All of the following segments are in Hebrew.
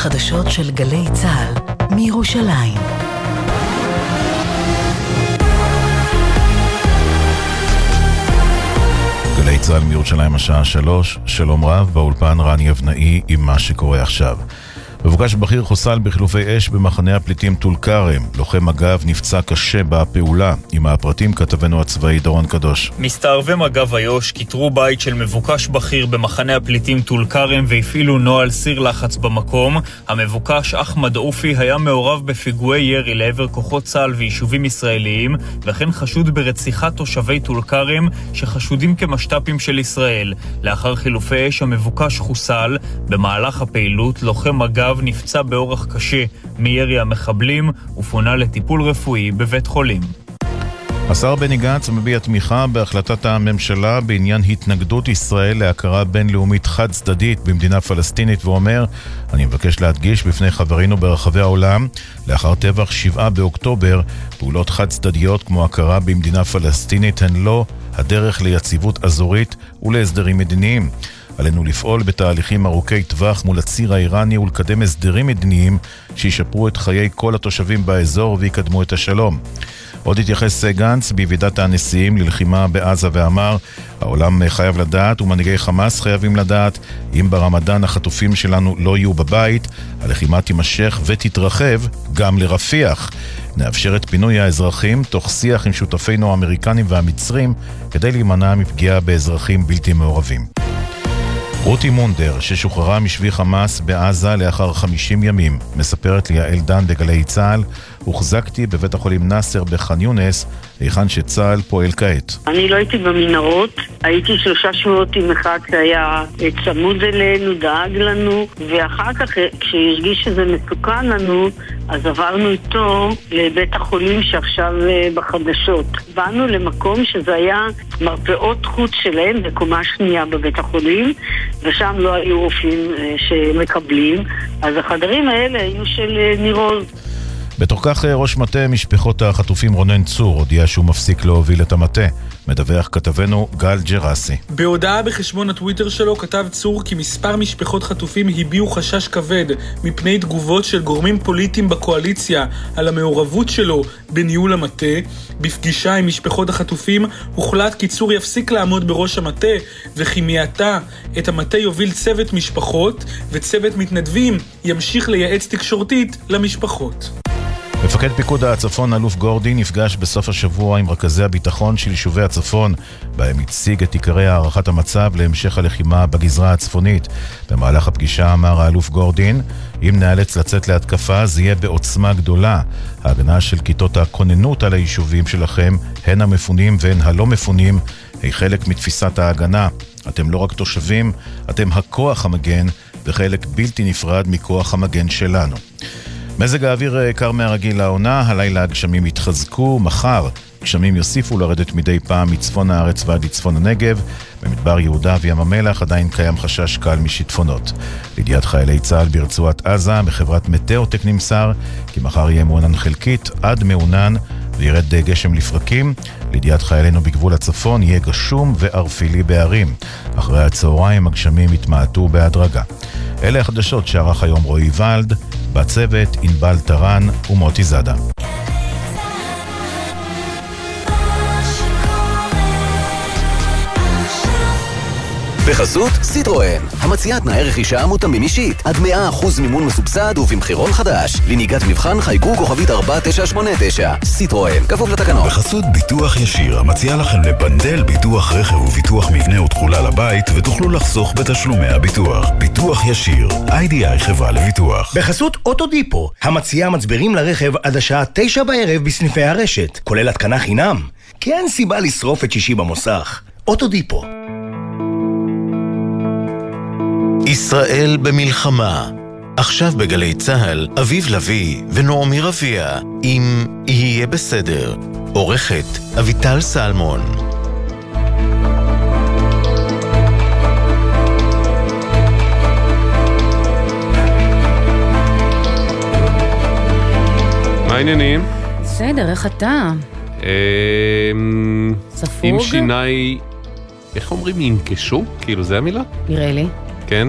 החדשות של גלי צה"ל מירושלים. גלי צה"ל מירושלים השעה שלוש, שלום רב, באולפן רני אבנאי עם מה שקורה עכשיו. מבוקש בכיר חוסל בחילופי אש במחנה הפליטים טול כרם. לוחם מג"ב נפצע קשה בפעולה. עם הפרטים כתבנו הצבאי דורון קדוש. מסתערבי מג"ב איו"ש כיתרו בית של מבוקש בכיר במחנה הפליטים טול כרם והפעילו נוהל סיר לחץ במקום. המבוקש אחמד אופי היה מעורב בפיגועי ירי לעבר כוחות צה"ל ויישובים ישראליים, וכן חשוד ברציחת תושבי טול כרם שחשודים כמשת"פים של ישראל. לאחר חילופי אש המבוקש חוסל. במהלך הפעילות לוחם מג"ב מג"ב נפצע באורח קשה מירי המחבלים ופונה לטיפול רפואי בבית חולים. השר בני גנץ מביע תמיכה בהחלטת הממשלה בעניין התנגדות ישראל להכרה בינלאומית חד צדדית במדינה פלסטינית ואומר, אני מבקש להדגיש בפני חברינו ברחבי העולם, לאחר טבח 7 באוקטובר, פעולות חד צדדיות כמו הכרה במדינה פלסטינית הן לא הדרך ליציבות אזורית ולהסדרים מדיניים. עלינו לפעול בתהליכים ארוכי טווח מול הציר האיראני ולקדם הסדרים מדיניים שישפרו את חיי כל התושבים באזור ויקדמו את השלום. עוד התייחס גנץ בוועידת הנשיאים ללחימה בעזה ואמר העולם חייב לדעת ומנהיגי חמאס חייבים לדעת אם ברמדאן החטופים שלנו לא יהיו בבית, הלחימה תימשך ותתרחב גם לרפיח. נאפשר את פינוי האזרחים תוך שיח עם שותפינו האמריקנים והמצרים כדי להימנע מפגיעה באזרחים בלתי מעורבים. רותי מונדר, ששוחררה משבי חמאס בעזה לאחר 50 ימים, מספרת לי יעל דן בגלי צה"ל, הוחזקתי בבית החולים נאסר בח'אן יונס, היכן שצה"ל פועל כעת. אני לא הייתי במנהרות, הייתי שלושה שבועות עם אחד שהיה צמוד אלינו, דאג לנו, ואחר כך, כשהרגיש שזה מסוכן לנו, אז עברנו איתו לבית החולים שעכשיו אה, בחדשות. באנו למקום שזה היה מרפאות חוץ שלהם בקומה שנייה בבית החולים, ושם לא היו רופאים אה, שמקבלים, אז החדרים האלה היו של אה, נירוז. בתוך כך ראש מטה משפחות החטופים רונן צור הודיע שהוא מפסיק להוביל את המטה. מדווח כתבנו גל ג'רסי. בהודעה בחשבון הטוויטר שלו כתב צור כי מספר משפחות חטופים הביעו חשש כבד מפני תגובות של גורמים פוליטיים בקואליציה על המעורבות שלו בניהול המטה. בפגישה עם משפחות החטופים הוחלט כי צור יפסיק לעמוד בראש המטה וכי מעתה את המטה יוביל צוות משפחות וצוות מתנדבים ימשיך לייעץ תקשורתית למשפחות. מפקד פיקוד הצפון, אלוף גורדי, נפגש בסוף השבוע עם רכזי הביטחון של יישובי הצפון, בהם הציג את עיקרי הערכת המצב להמשך הלחימה בגזרה הצפונית. במהלך הפגישה אמר האלוף גורדין, אם נאלץ לצאת להתקפה, זה יהיה בעוצמה גדולה. ההגנה של כיתות הכוננות על היישובים שלכם, הן המפונים והן הלא מפונים, היא חלק מתפיסת ההגנה. אתם לא רק תושבים, אתם הכוח המגן, וחלק בלתי נפרד מכוח המגן שלנו. מזג האוויר אה, קר מהרגיל לעונה, הלילה הגשמים יתחזקו, מחר גשמים יוסיפו לרדת מדי פעם מצפון הארץ ועד לצפון הנגב. במדבר יהודה וים המלח עדיין קיים חשש קל משיטפונות. לידיעת חיילי צה"ל ברצועת עזה, בחברת מטאוטק נמסר כי מחר יהיה מעונן חלקית עד מעונן וירד אה, גשם לפרקים. לידיעת חיילינו בגבול הצפון יהיה גשום וערפילי בהרים. אחרי הצהריים הגשמים יתמעטו בהדרגה. אלה החדשות שערך היום רועי ולד. בצוות ענבל טרן ומוטי זאדה. בחסות סיטרואן, המציעה תנאי רכישה מותאמים אישית, עד 100% מימון מסובסד ובמחירון חדש. לנהיגת מבחן חייגו כוכבית 4989. סיטרואן, כפוף לתקנון. בחסות ביטוח ישיר, המציע לכם לבנדל ביטוח רכב וביטוח מבנה ותכולה לבית, ותוכלו לחסוך בתשלומי הביטוח. ביטוח ישיר, איי-די-איי חברה לביטוח. בחסות אוטודיפו, המציעה מצברים לרכב עד השעה 9 בערב בסניפי הרשת, כולל התקנה חינם. כי אין סיבה לשרוף את שישי במוסך. אוטודיפו ישראל במלחמה. עכשיו בגלי צה"ל, אביב לביא ונעמי רביע, אם יהיה בסדר. עורכת אביטל סלמון. מה העניינים? בסדר, איך אתה? אמ, ספוג? עם שיניי... איך אומרים? ינקשו? כאילו, זה המילה? נראה לי. כן?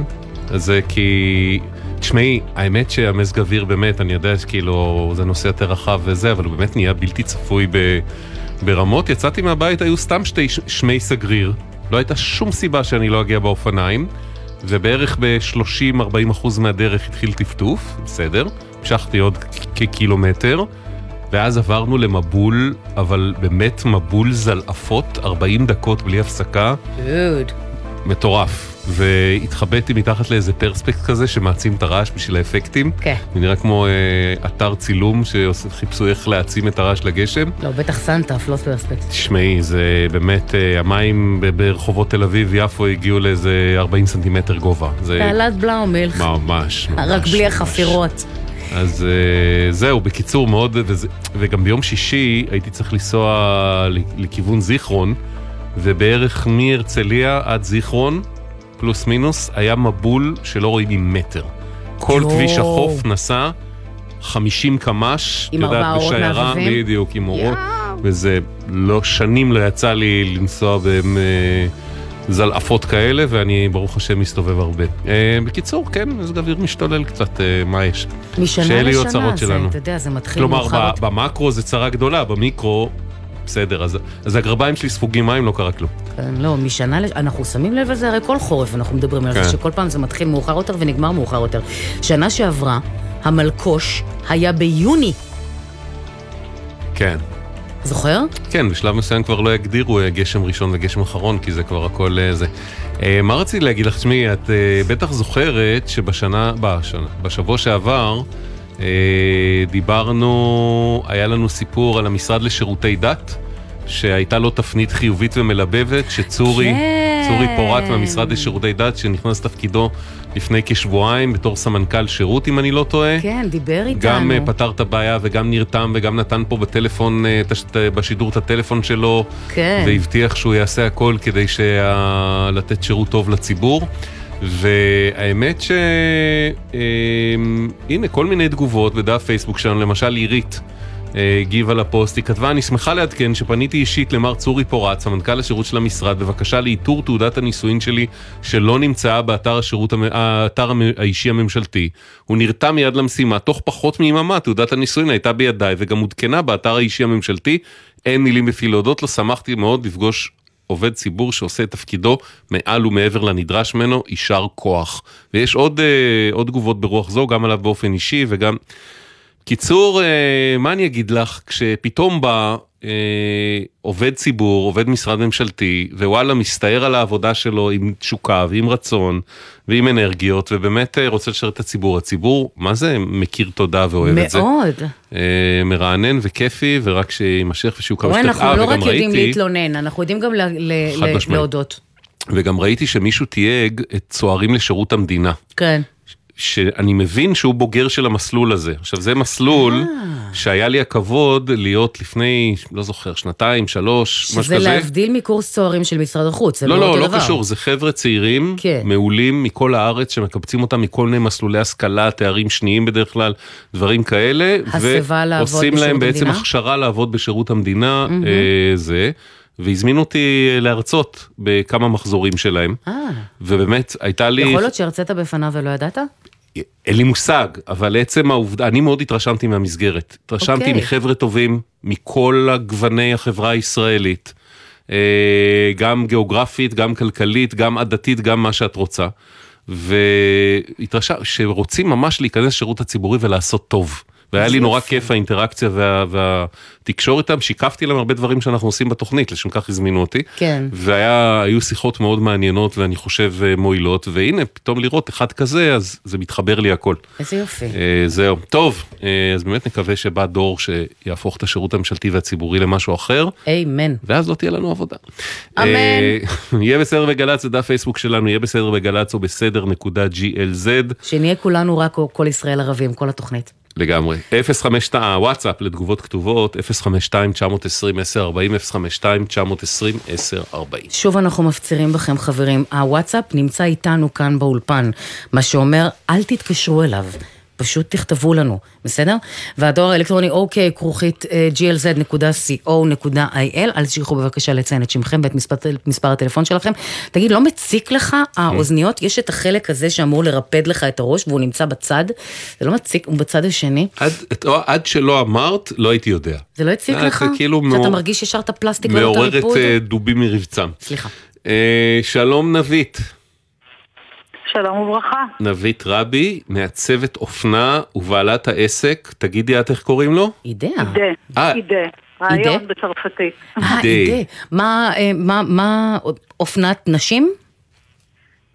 אז זה כי... תשמעי, האמת שהמזג אוויר באמת, אני יודע שכאילו זה נושא יותר רחב וזה, אבל הוא באמת נהיה בלתי צפוי ב, ברמות. יצאתי מהבית, היו סתם שתי ש- שמי סגריר. לא הייתה שום סיבה שאני לא אגיע באופניים, ובערך ב-30-40% מהדרך התחיל טפטוף, בסדר. המשכתי עוד כקילומטר, ואז עברנו למבול, אבל באמת מבול זלעפות, 40 דקות בלי הפסקה. דוד. מטורף. והתחבאתי מתחת לאיזה פרספקט כזה שמעצים את הרעש בשביל האפקטים. כן. זה נראה כמו אה, אתר צילום שחיפשו איך להעצים את הרעש לגשם. לא, בטח סנטה, פלוס פרספקט. תשמעי, זה באמת, אה, המים ברחובות תל אביב, יפו, הגיעו לאיזה 40 סנטימטר גובה. זה תעלת בלאומילך. ממש, ממש. רק בלי החפירות. אז אה, זהו, בקיצור מאוד, וזה, וגם ביום שישי הייתי צריך לנסוע לכיוון זיכרון, ובערך מהרצליה עד זיכרון, פלוס מינוס, היה מבול שלא רואים ממטר. כל יואו. כביש החוף נסע 50 קמ"ש, עם את יודעת, בשיירה? בדיוק, עם אורות, וזה לא, שנים לא יצא לי לנסוע בהם... אה, זלעפות כאלה, ואני ברוך השם מסתובב הרבה. אה, בקיצור, כן, מזג אוויר משתולל קצת, אה, מה יש? משנה שאלה יהיו לשנה, הצרות זה, שלנו. אתה יודע, זה מתחיל כלומר, מאוחר יותר. במקרו זה צרה גדולה, במיקרו, בסדר, אז, אז הגרביים שלי ספוגים מים, לא קרה כלום. כן, לא, משנה, אנחנו שמים לב לזה הרי כל חורף, אנחנו מדברים על כן. זה, שכל פעם זה מתחיל מאוחר יותר ונגמר מאוחר יותר. שנה שעברה, המלקוש היה ביוני, כן. זוכר? כן, בשלב מסוים כבר לא יגדירו אה, גשם ראשון וגשם אחרון, כי זה כבר הכל אה, זה. אה, מה רציתי להגיד לך? תשמעי, את בטח זוכרת שבשנה, בשנה, בשבוע שעבר, דיברנו, היה לנו סיפור על המשרד לשירותי דת, שהייתה לו תפנית חיובית ומלבבת, שצורי, כן. צורי פורט מהמשרד לשירותי דת, שנכנס לתפקידו לפני כשבועיים בתור סמנכ"ל שירות, אם אני לא טועה. כן, דיבר איתנו. גם אה, פתר את הבעיה וגם נרתם וגם נתן פה בטלפון, אה, בשידור את הטלפון שלו. כן. והבטיח שהוא יעשה הכל כדי שה... לתת שירות טוב לציבור. והאמת ש... אה, הנה, כל מיני תגובות בדף פייסבוק שלנו, למשל עירית. אה, הגיבה לפוסט, היא כתבה, אני שמחה לעדכן שפניתי אישית למר צורי פורט, סמנכ"ל השירות של המשרד, בבקשה לאיתור תעודת הנישואין שלי שלא נמצאה באתר השירות, האתר האישי הממשלתי. הוא נרתם מיד למשימה, תוך פחות מיממה תעודת הנישואין הייתה בידיי וגם עודכנה באתר האישי הממשלתי. אין מילים בפי להודות לו, שמחתי מאוד לפגוש עובד ציבור שעושה את תפקידו מעל ומעבר לנדרש ממנו, יישר כוח. ויש עוד, אה, עוד תגובות ברוח זו, גם עליו באופן אישי וגם... קיצור, אה, מה אני אגיד לך, כשפתאום בא אה, עובד ציבור, עובד משרד ממשלתי, ווואלה, מסתער על העבודה שלו עם תשוקה ועם רצון ועם אנרגיות, ובאמת אה, רוצה לשרת את הציבור. הציבור, מה זה מכיר תודה ואוהב את זה? מאוד. אה, מרענן וכיפי, ורק שיימשך ושיהיו כמה שיותר... אנחנו אה, לא רק יודעים ראיתי- להתלונן, אנחנו יודעים גם. להודות. וגם ראיתי שמישהו תייג את צוערים לשירות המדינה. כן. שאני מבין שהוא בוגר של המסלול הזה. עכשיו זה מסלול אה. שהיה לי הכבוד להיות לפני, לא זוכר, שנתיים, שלוש, משהו שזה כזה. להבדיל מקורס צוערים של משרד החוץ, זה לא, לא לא, אותו לא דבר. קשור, זה חבר'ה צעירים, כן. מעולים מכל הארץ, שמקבצים אותם מכל מיני מסלולי השכלה, תארים שניים בדרך כלל, דברים כאלה. הסבה לעבוד ועושים בשירות להם בעצם המדינה? הכשרה לעבוד בשירות המדינה. אה, זה. והזמינו אותי להרצות בכמה מחזורים שלהם, אה, ובאמת הייתה לי... יכול להיות שהרצית בפניו ולא ידעת? אין לי מושג, אבל עצם העובדה, אני מאוד התרשמתי מהמסגרת. התרשמתי אוקיי. מחבר'ה טובים מכל הגווני החברה הישראלית, אה, גם גיאוגרפית, גם כלכלית, גם עדתית, גם מה שאת רוצה. והתרשמתי שרוצים ממש להיכנס לשירות הציבורי ולעשות טוב. והיה לי נורא. כיף האינטראקציה וה, והתקשורת איתם, שיקפתי להם הרבה דברים שאנחנו עושים בתוכנית, לשם כך הזמינו אותי. כן. והיו שיחות מאוד מעניינות ואני חושב אה, מועילות, והנה פתאום לראות אחד כזה, אז זה מתחבר לי הכל. איזה יופי. אה, זהו. טוב, אה, אז באמת נקווה שבא דור שיהפוך את השירות הממשלתי והציבורי למשהו אחר, אמן. ואז לא תהיה לנו עבודה. אמן. אה, יהיה בסדר בגל"צ, זה דף פייסבוק שלנו, יהיה בסדר בגל"צ או בסדר נקודה GLZ. שנהיה כולנו רק כל ישראל ערבים, כל התוכנית. לגמרי. 052, וואטסאפ לתגובות כתובות, 052-920-1040, 052-920-1040. שוב אנחנו מפצירים בכם חברים, הוואטסאפ נמצא איתנו כאן באולפן, מה שאומר אל תתקשרו אליו, פשוט תכתבו לנו, בסדר? והדואר האלקטרוני אוקיי, כרוכית אה, glz.co.il, אל תשכחו בבקשה לציין את שמכם ואת מספר, מספר הטלפון שלכם. תגיד, לא מציק לך האוזניות? יש את החלק הזה שאמור לרפד לך את הראש והוא נמצא בצד, זה לא מציק, הוא בצד השני. עד, עד שלא אמרת, לא הייתי יודע. זה לא הציק אה, לך? זה כאילו שאתה מרגיש ישר את הפלסטיק ולא את מעוררת הריפוד? אה, דובים מרבצם. סליחה. שלום נבית. שלום וברכה. נבית רבי, מעצבת אופנה ובעלת העסק, תגידי את איך קוראים לו? אידאה. אידה. אה. אידה. רעיון בצרפתית. אה, אידה. מה, אה, מה, מה, אופנת נשים?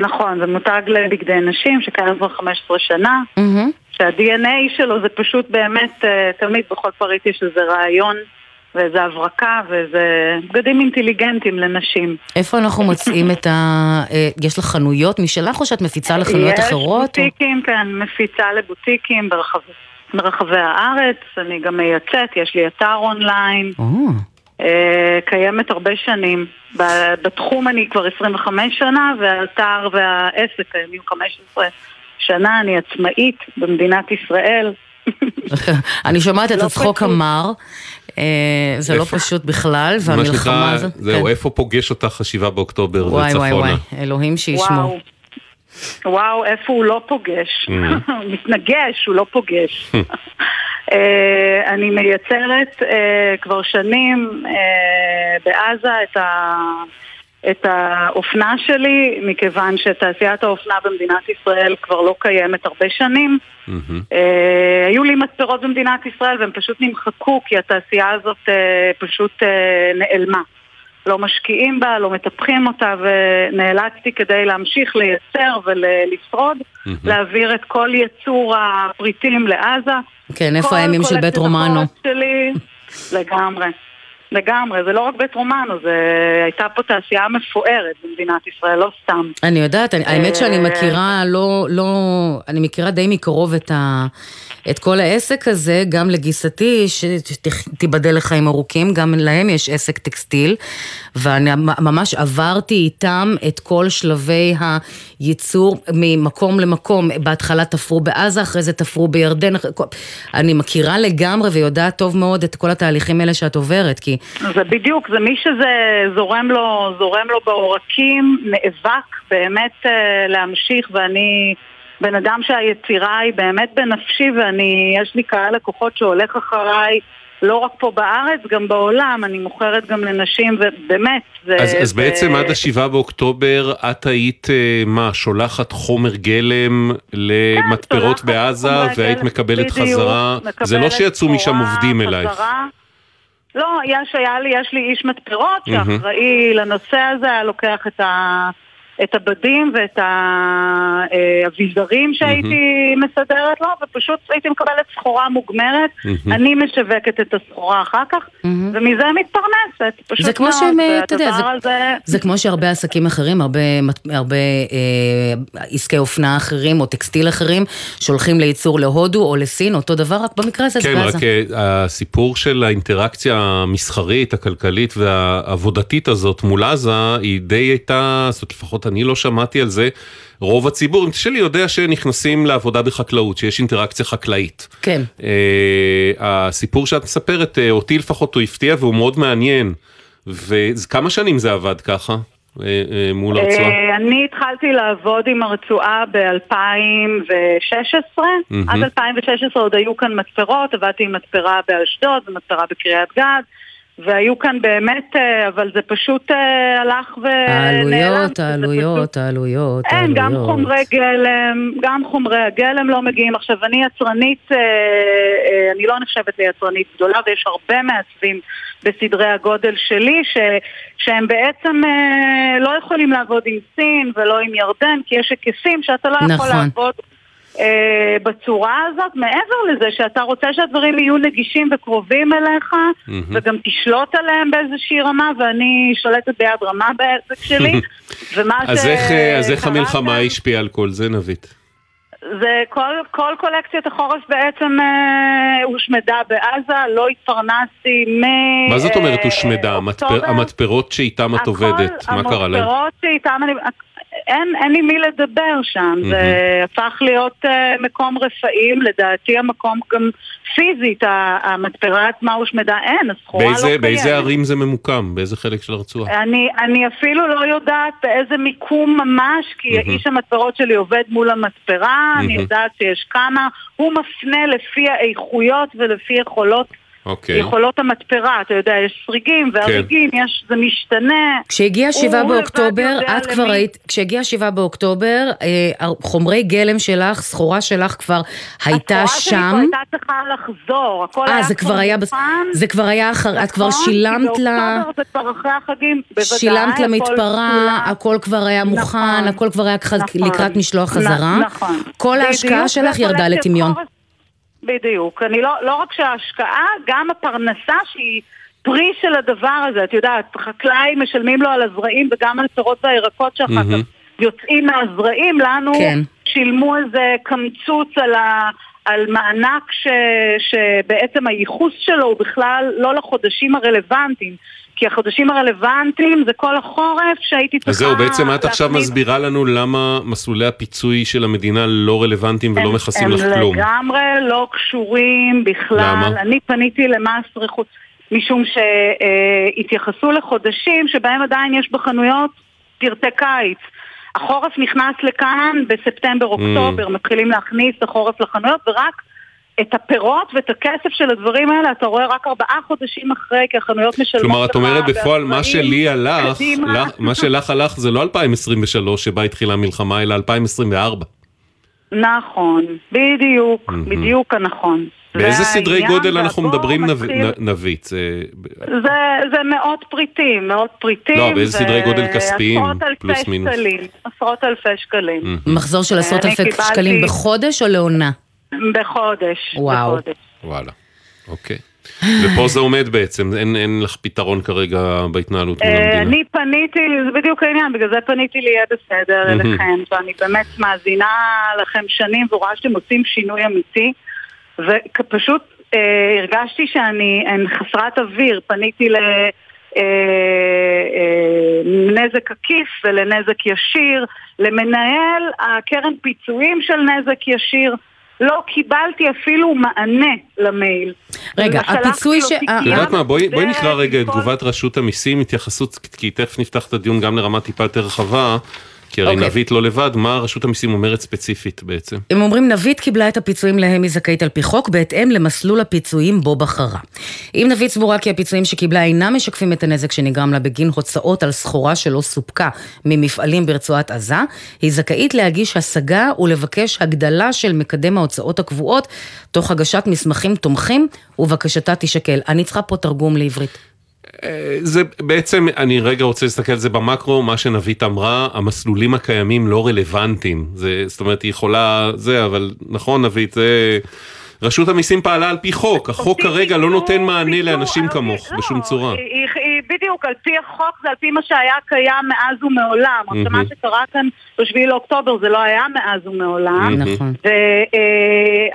נכון, זה מותג לבגדי נשים שקיים כבר 15 שנה. מהמם. שה-DNA שלו זה פשוט באמת, תמיד בכל פריט יש איזה רעיון ואיזה הברקה ואיזה בגדים אינטליגנטים לנשים. איפה אנחנו מוצאים את ה... אה, יש לך חנויות משלך או שאת מפיצה לחנויות אחרות? יש בוטיקים, כן, מפיצה לבוטיקים ברחבי, ברחבי הארץ, אני גם מייצאת, יש לי אתר אונליין. או, אה, קיימת הרבה שנים. בתחום אני כבר 25 שנה, והאתר והעסק קיימים 15 שנה. אני עצמאית במדינת ישראל. אני שומעת את לא הצחוק. המר, זה לא פשוט בכלל, מה והמלחמה שנקרא, הזאת... זהו, כן. איפה פוגש אותך השבעה באוקטובר וואי וואי וצפונה? וואי, אלוהים שישמור. וואו. וואו, איפה הוא לא פוגש? Mm. הוא מתנגש, הוא לא פוגש. אה, אני מייצרת אה, כבר שנים אה, בעזה את ה... את האופנה שלי, מכיוון שתעשיית האופנה במדינת ישראל כבר לא קיימת הרבה שנים. מהמם. אה, היו לי מתפרות במדינת ישראל והם פשוט נמחקו כי התעשייה הזאת אה, פשוט אה, נעלמה. לא משקיעים בה, לא מטפחים אותה ונאלצתי כדי להמשיך לייצר ולשרוד, מהמם. להעביר את כל ייצור הפריטים לעזה. כן, איפה הימים של בית רומנו? שלי, לגמרי. לגמרי, זה לא רק בית רומנו, זה הייתה פה תעשייה מפוארת במדינת ישראל, לא סתם. אני יודעת, האמת שאני אה, מכירה לא, לא, אני מכירה די מקרוב את, ה, את כל העסק הזה, גם לגיסתי, שתיבדל לחיים ארוכים, גם להם יש עסק טקסטיל, ואני ממש עברתי איתם את כל שלבי הייצור ממקום למקום, בהתחלה תפרו בעזה, אחרי זה תפרו בירדן, אני מכירה לגמרי ויודעת טוב מאוד את כל התהליכים האלה שאת עוברת, כי זה בדיוק, זה מי שזה זורם לו, זורם לו בעורקים, נאבק באמת אה, להמשיך, ואני בן אדם שהיצירה היא באמת בנפשי, ואני, יש לי קהל לקוחות שהולך אחריי. לא רק פה בארץ, גם בעולם, אני מוכרת גם לנשים, ובאמת, זה... אז, אז זה- בעצם עד השבעה באוקטובר את היית, אה, מה, שולחת חומר גלם למתפרות שולחת בעזה והיית מקבלת בדיוק, חזרה? זה לא מקבלת שיצאו משם עובדים אלייך. חזרה. לא, יש, היה לי, יש לי איש מתפרות. שאחראי לנושא הזה, היה לוקח את, ה, את הבדים ואת האביזרים שהייתי מסדרת לו, ופשוט הייתי מקבלת סחורה מוגמרת. מהמם. אני משווקת את הסחורה אחר כך, ומזה מתפרנסת. פשוט זה כמו שהם, אה, אתה יודע, זה, הזה... זה כמו שהרבה עסקים אחרים, הרבה, הרבה אה, עסקי אופנה אחרים או טקסטיל אחרים, שולחים לייצור להודו או לסין, אותו דבר, רק במקרה הזה זה כן, בעזה. רק אה, הסיפור של האינטראקציה המסחרית, הכלכלית והעבודתית הזאת מול עזה, היא די הייתה, זאת אומרת, אני לא שמעתי על זה. רוב הציבור, אם שלי יודע שנכנסים לעבודה בחקלאות, שיש אינטראקציה חקלאית. כן. אה, הסיפור שאת מספרת, אה, אותי לפחות הוא הפתיע והוא מאוד מעניין. וכמה שנים זה עבד ככה אה, מול הרצועה? אני התחלתי לעבוד עם הרצועה ב-2016. מהמם. עד 2016 עוד היו כאן מתפרות, עבדתי עם מתפרה באשדוד ומתפרה בקריית גת. והיו כאן באמת, אה, אבל זה פשוט אה, הלך ונעלם. העלויות, העלויות, העלויות, אין, גם. חומרי גלם, גם חומרי הגלם לא מגיעים. עכשיו, אני יצרנית, אה, אני לא נחשבת ליצרנית גדולה, ויש הרבה מעצבים בסדרי הגודל שלי, ש, שהם בעצם לא יכולים לעבוד עם סין ולא עם ירדן, כי יש היקפים שאתה לא יכול נכון. לעבוד. אה, בצורה הזאת, מעבר לזה שאתה רוצה שהדברים יהיו נגישים וקרובים אליך, מהמם. וגם תשלוט עליהם באיזושהי רמה, ואני שולטת ביד רמה בעסק שלי, ומה אז איך, אה, אז איך המלחמה השפיעה על כל זה, נבית? זה כל, כל קולקציית החורף בעצם אה, הושמדה בעזה, לא התפרנסתי מ... מה זאת אומרת אה, הושמדה? המתפר-. המתפרות שאיתן את עובדת, מה קרה להן? המתפרות שאיתן אני... אין אין עם מי לדבר שם, זה הפך להיות אה, מקום רפאים, לדעתי המקום גם פיזית, המתפרה עצמה הושמדה, אין, הסחורה לא קיימת. באיזה ערים זה ממוקם? באיזה חלק של הרצועה? אני, אני אפילו לא יודעת באיזה מיקום ממש, כי מהמם. איש המתפרות שלי עובד מול המתפרה, אני מהמם. יודעת שיש כמה, הוא מפנה לפי האיכויות ולפי יכולות, אוקיי. יכולות המתפרה, אתה יודע, יש סריגים והריגים, יש, זה משתנה. כשהגיע שבעה הוא לבד באוקטובר, יודע את כבר למי- היית, כשהגיע שבעה באוקטובר, אה, חומרי גלם שלך, סחורה שלך כבר הייתה הסחורה שלי שם. כבר הייתה צריכה לחזור, הכל אה, היה זה כבר היה, מוכן. זה כבר היה אחר, את כבר נכון, שילמת לה, באוקטובר זה כבר אחרי החגים, בוודאי. שילמת למתפרה. הכל כבר היה מוכן, נכון, הכל כבר היה נכון. לקראת משלוח חזרה. נכון. כל ההשקעה שלך ירדה לטמיון. בדיוק. אני לא, לא רק שההשקעה, גם הפרנסה שהיא פרי של הדבר הזה. את יודעת, חקלאי משלמים לו על הזרעים וגם על פירות והירקות שאחר כך מהמם. יוצאים מהזרעים. לנו כן. שילמו איזה קמצוץ על, ה, על מענק ש, שבעצם הייחוס שלו הוא בכלל לא לחודשים הרלוונטיים. כי החודשים הרלוונטיים זה כל החורף שהייתי צריכה... אז זהו, בעצם את עכשיו מסבירה לנו למה מסלולי הפיצוי של המדינה לא רלוונטיים ולא מכסים לך כלום. הם לגמרי לא קשורים בכלל. למה? אני פניתי למס רכוש, משום שהתייחסו לחודשים שבהם עדיין יש בחנויות פרטי קיץ. החורף נכנס לכאן בספטמבר-אוקטובר, מתחילים להכניס את החורף לחנויות, ורק את הפירות ואת הכסף של הדברים האלה אתה רואה רק ארבעה חודשים אחרי, כי החנויות משלמות כלומר, את לך אומרת בפועל, מה שלי הלך. לך- מה שלך הלך זה לא 2023 שבה התחילה המלחמה, אלא 2024. נכון, בדיוק, בדיוק הנכון. באיזה זה סדרי גודל אנחנו מדברים נב- מתחיל- נ- נבית? זה- מאות פריטים, מאות פריטים. לא, באיזה סדרי גודל כספיים, פלוס מינוס. עשרות אלפי שקלים. מחזור של עשרות אני אלפי שקלים בחודש או לעונה? בחודש. וואו. בחודש. וואלה, אוקיי. ופה זה עומד בעצם, אין, אין לך פתרון כרגע בהתנהלות מול אה, המדינה. אני פניתי, זה בדיוק העניין, בגלל זה פניתי ליהיה בסדר. אליכם, ואני באמת מאזינה לכם שנים ורואה שאתם עושים שינוי אמיתי, ופשוט אה, הרגשתי שאני אני חסרת אוויר, פניתי ל... אה, אה, נזק עקיף ולנזק ישיר, למנהל הקרן פיצויים של נזק ישיר. לא קיבלתי אפילו מענה למייל. רגע, הפיצוי ש- תיקייה את יודעת מה, בואי, בואי נקרא רגע את תגובת רשות המיסים, התייחסות, כי תכף נפתח את הדיון גם לרמה טיפה יותר רחבה, כי הרי אוקיי. נבית לא לבד, מה רשות המיסים אומרת ספציפית בעצם? הם אומרים נבית קיבלה את הפיצויים להם היא זכאית על פי חוק בהתאם למסלול הפיצויים בו בחרה. אם נבית סבורה כי הפיצויים שקיבלה אינם משקפים את הנזק שנגרם לה בגין הוצאות על סחורה שלא סופקה ממפעלים ברצועת עזה, היא זכאית להגיש השגה ולבקש הגדלה של מקדם ההוצאות הקבועות תוך הגשת מסמכים תומכים ובקשתה תישקל. אני צריכה פה תרגום לעברית. אה, זה בעצם, אני רגע רוצה להסתכל על זה במקרו, מה שנבית אמרה, המסלולים הקיימים לא רלוונטיים. זה, זאת אומרת, היא יכולה, זה, אבל נכון נבית, זה... רשות המיסים פעלה על פי חוק, החוק כרגע לא נותן מענה לאנשים כמוך בשום צורה. היא, היא, היא בדיוק, על פי החוק זה על פי מה שהיה קיים מאז ומעולם. עכשיו מה. שקרה כאן ב-7 לאוקטובר זה לא היה מאז ומעולם. נכון.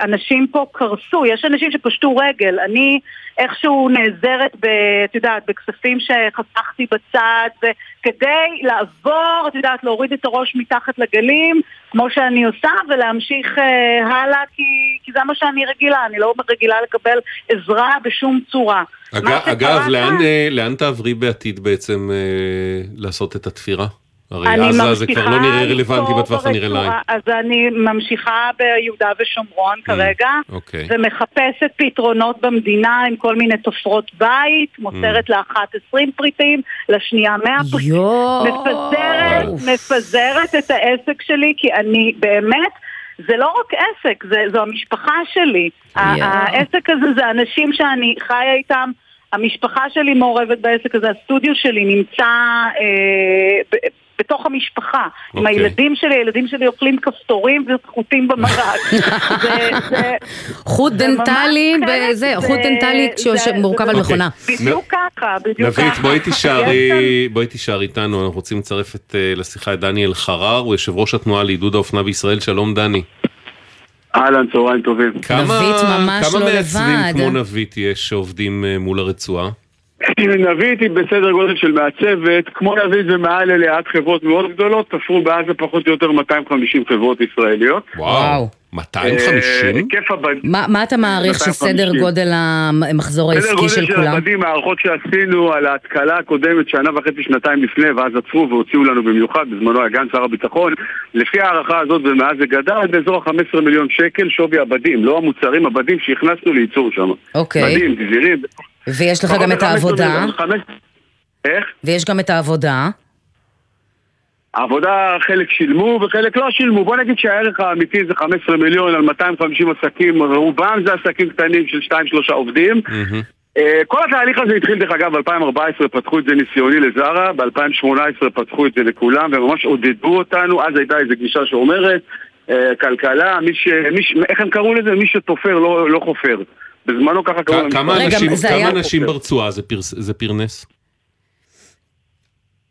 ואנשים פה קרסו, יש אנשים שפשטו רגל. אני איכשהו נעזרת, ב, את יודעת, בכספים שחסכתי בצד, כדי לעבור, את יודעת, להוריד את הראש מתחת לגלים, כמו שאני עושה, ולהמשיך אה, הלאה, כי, כי זה מה שאני רגילה, אני לא רגילה לקבל עזרה בשום צורה. מה אגב, לאן, אה, לאן תעברי בעתיד בעצם אה, לעשות את התפירה? הרי אני עזה זה כבר לא ממשיכה נראה רלוונטי בטווח הנראה לעין. ברצועה- אז אני ממשיכה ביהודה ושומרון כרגע, אוקיי. ומחפשת פתרונות במדינה עם כל מיני תופרות בית, מוסרת לאחת 20 פריטים, לשנייה 100 פריטים. מפזרת, מפזרת את העסק שלי, כי אני באמת... זה לא רק עסק, זה, זו המשפחה שלי. יואו. העסק הזה זה אנשים שאני חיה איתם, המשפחה שלי מעורבת בעסק הזה, הסטודיו שלי נמצא אה, ב- בתוך המשפחה. עם אוקיי. הילדים שלי, הילדים שלי אוכלים כפתורים וחוטים במרק. חוט דנטלי, זה- חוט דנטלי זה- שמורכב על זה- מכונה. בדיוק ככה, בדיוק ככה. נבית, בואי יש תישארי, בואי תישארי איתנו, אנחנו רוצים לצרף את, אה, לשיחה את דני אלחרר, הוא יושב ראש התנועה לעידוד האופנה בישראל, שלום דני. אהלן, צהריים טובים. כמה, נבית ממש כמה לא מעצבים לבד. כמו נבית יש שעובדים אה, מול הרצועה? נבית היא בסדר גודל של מעצבת, כמו נבית ומעל אליה עד חברות מאוד גדולות, תפרו בעזה פחות או יותר 250 חברות ישראליות. וואו. 250? היקף הבד... מה, אתה מעריך 250. שסדר גודל המחזור סדר העסקי גודל של של כולם? הבדים, הערכות שעשינו על ההתקלה הקודמת שנה וחצי, שנתיים לפני, ואז עצרו והוציאו לנו במיוחד, בזמנו היה גן שר הביטחון, לפי ההערכה הזאת ומאז זה גדל, באזור ה-15 מיליון שקל שווי הבדים, לא המוצרים, הבדים שהכנסנו לייצור שם. אוקיי. בדים, גזירים. ויש לך גם את מ- 15 העבודה, איך? ויש גם את העבודה. העבודה חלק שילמו וחלק לא שילמו. בוא נגיד שהערך האמיתי זה 15 מיליון על 250 עסקים, רובם זה עסקים קטנים של 2-3 עובדים. אה, כל התהליך הזה התחיל דרך אגב ב-2014 פתחו את זה ניסיוני לזרה, ב-2018 פתחו את זה לכולם וממש עודדו אותנו, אז הייתה איזו גישה שאומרת אה, כלכלה, מי ש... מי ש... איך הם קראו לזה? מי שתופר לא, לא חופר. בזמנו ככה קראו כמה. אנשים- כמה אנשים ברצועה זה פרס- זה פרנס?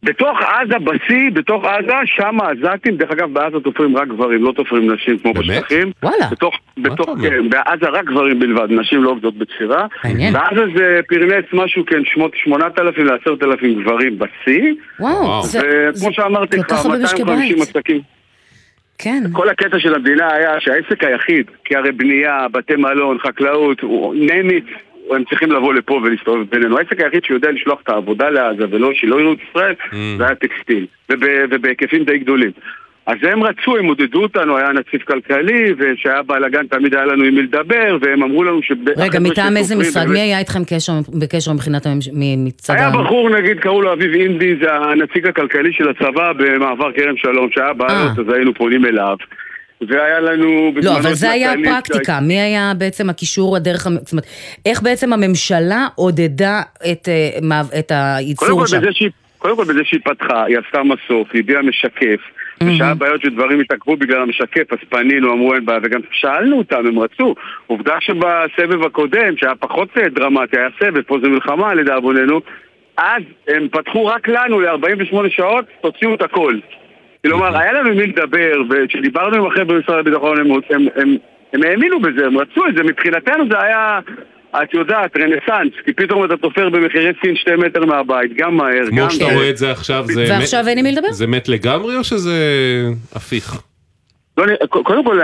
בתוך עזה, בשיא, בתוך עזה, שם העזתים, דרך אגב, בעזה תופרים רק גברים, לא תופרים נשים כמו בשטחים. וואלה. בתוך, בתוך, כן, בעזה רק גברים בלבד, נשים לא עובדות בתפירה. מעניין. בעזה זה פרנס משהו, כן, שמות 8,000 ל-10,000 גברים בשיא. וואו, זה- וכמו שאמרתי כל כבר, כך הרבה משקי 250 בית. עסקים. כן. כל הקטע של המדינה היה שהעסק היחיד, כי הרי בנייה, בתי מלון, חקלאות, הוא- name it, הם צריכים לבוא לפה ולהסתובב בינינו. העסק היחיד שיודע לשלוח את העבודה לעזה ולא שלא יראו את ישראל, זה היה טקסטיל, וב- ובהיקפים די גדולים. אז הם רצו, הם עודדו אותנו, היה נציב כלכלי, וכשהיה בלאגן תמיד היה לנו עם מי לדבר, והם אמרו לנו ש... רגע, מטעם איזה משרד? מי היה איתכם קשר- בקשר מבחינת מצד היה ה... בחור, נגיד, קראו לו אביב אינדי, זה הנציג הכלכלי של הצבא במעבר כרם שלום, שהיה בעיות, אז היינו פונים אליו. והיה לנו... לא, אבל זה היה הפרקטיקה, מי היה בעצם הקישור הדרך, זאת אומרת, איך בעצם הממשלה עודדה את, אה, את הייצור שם? שהיא, קודם כל בזה שהיא פתחה, היא עשתה מסוף, היא הביאה משקף. ושהיה בעיות שדברים התעכבו בגלל המשקף, אז פנינו, אמרו אין בעיה, וגם שאלנו אותם, הם רצו. עובדה שבסבב הקודם, שהיה פחות אה, דרמטי, היה סבב, פה זה מלחמה לדאבוננו, אז הם פתחו רק לנו ל-48 שעות, תוציאו את הכל. כלומר, היה לנו עם מי לדבר, וכשדיברנו עם החבר'ה במשרד הביטחון, הם, הם, הם, הם האמינו בזה, הם רצו את זה, מבחינתנו זה היה, את יודעת, רנסאנס, כי פתאום אתה תופר במחירי סין שתי מטר מהבית, גם מהר, גם... כמו שאתה רואה את זה עכשיו, זה... ועכשיו מת- אין עם מי לדבר? זה מת לגמרי או שזה הפיך? אני- קודם כל,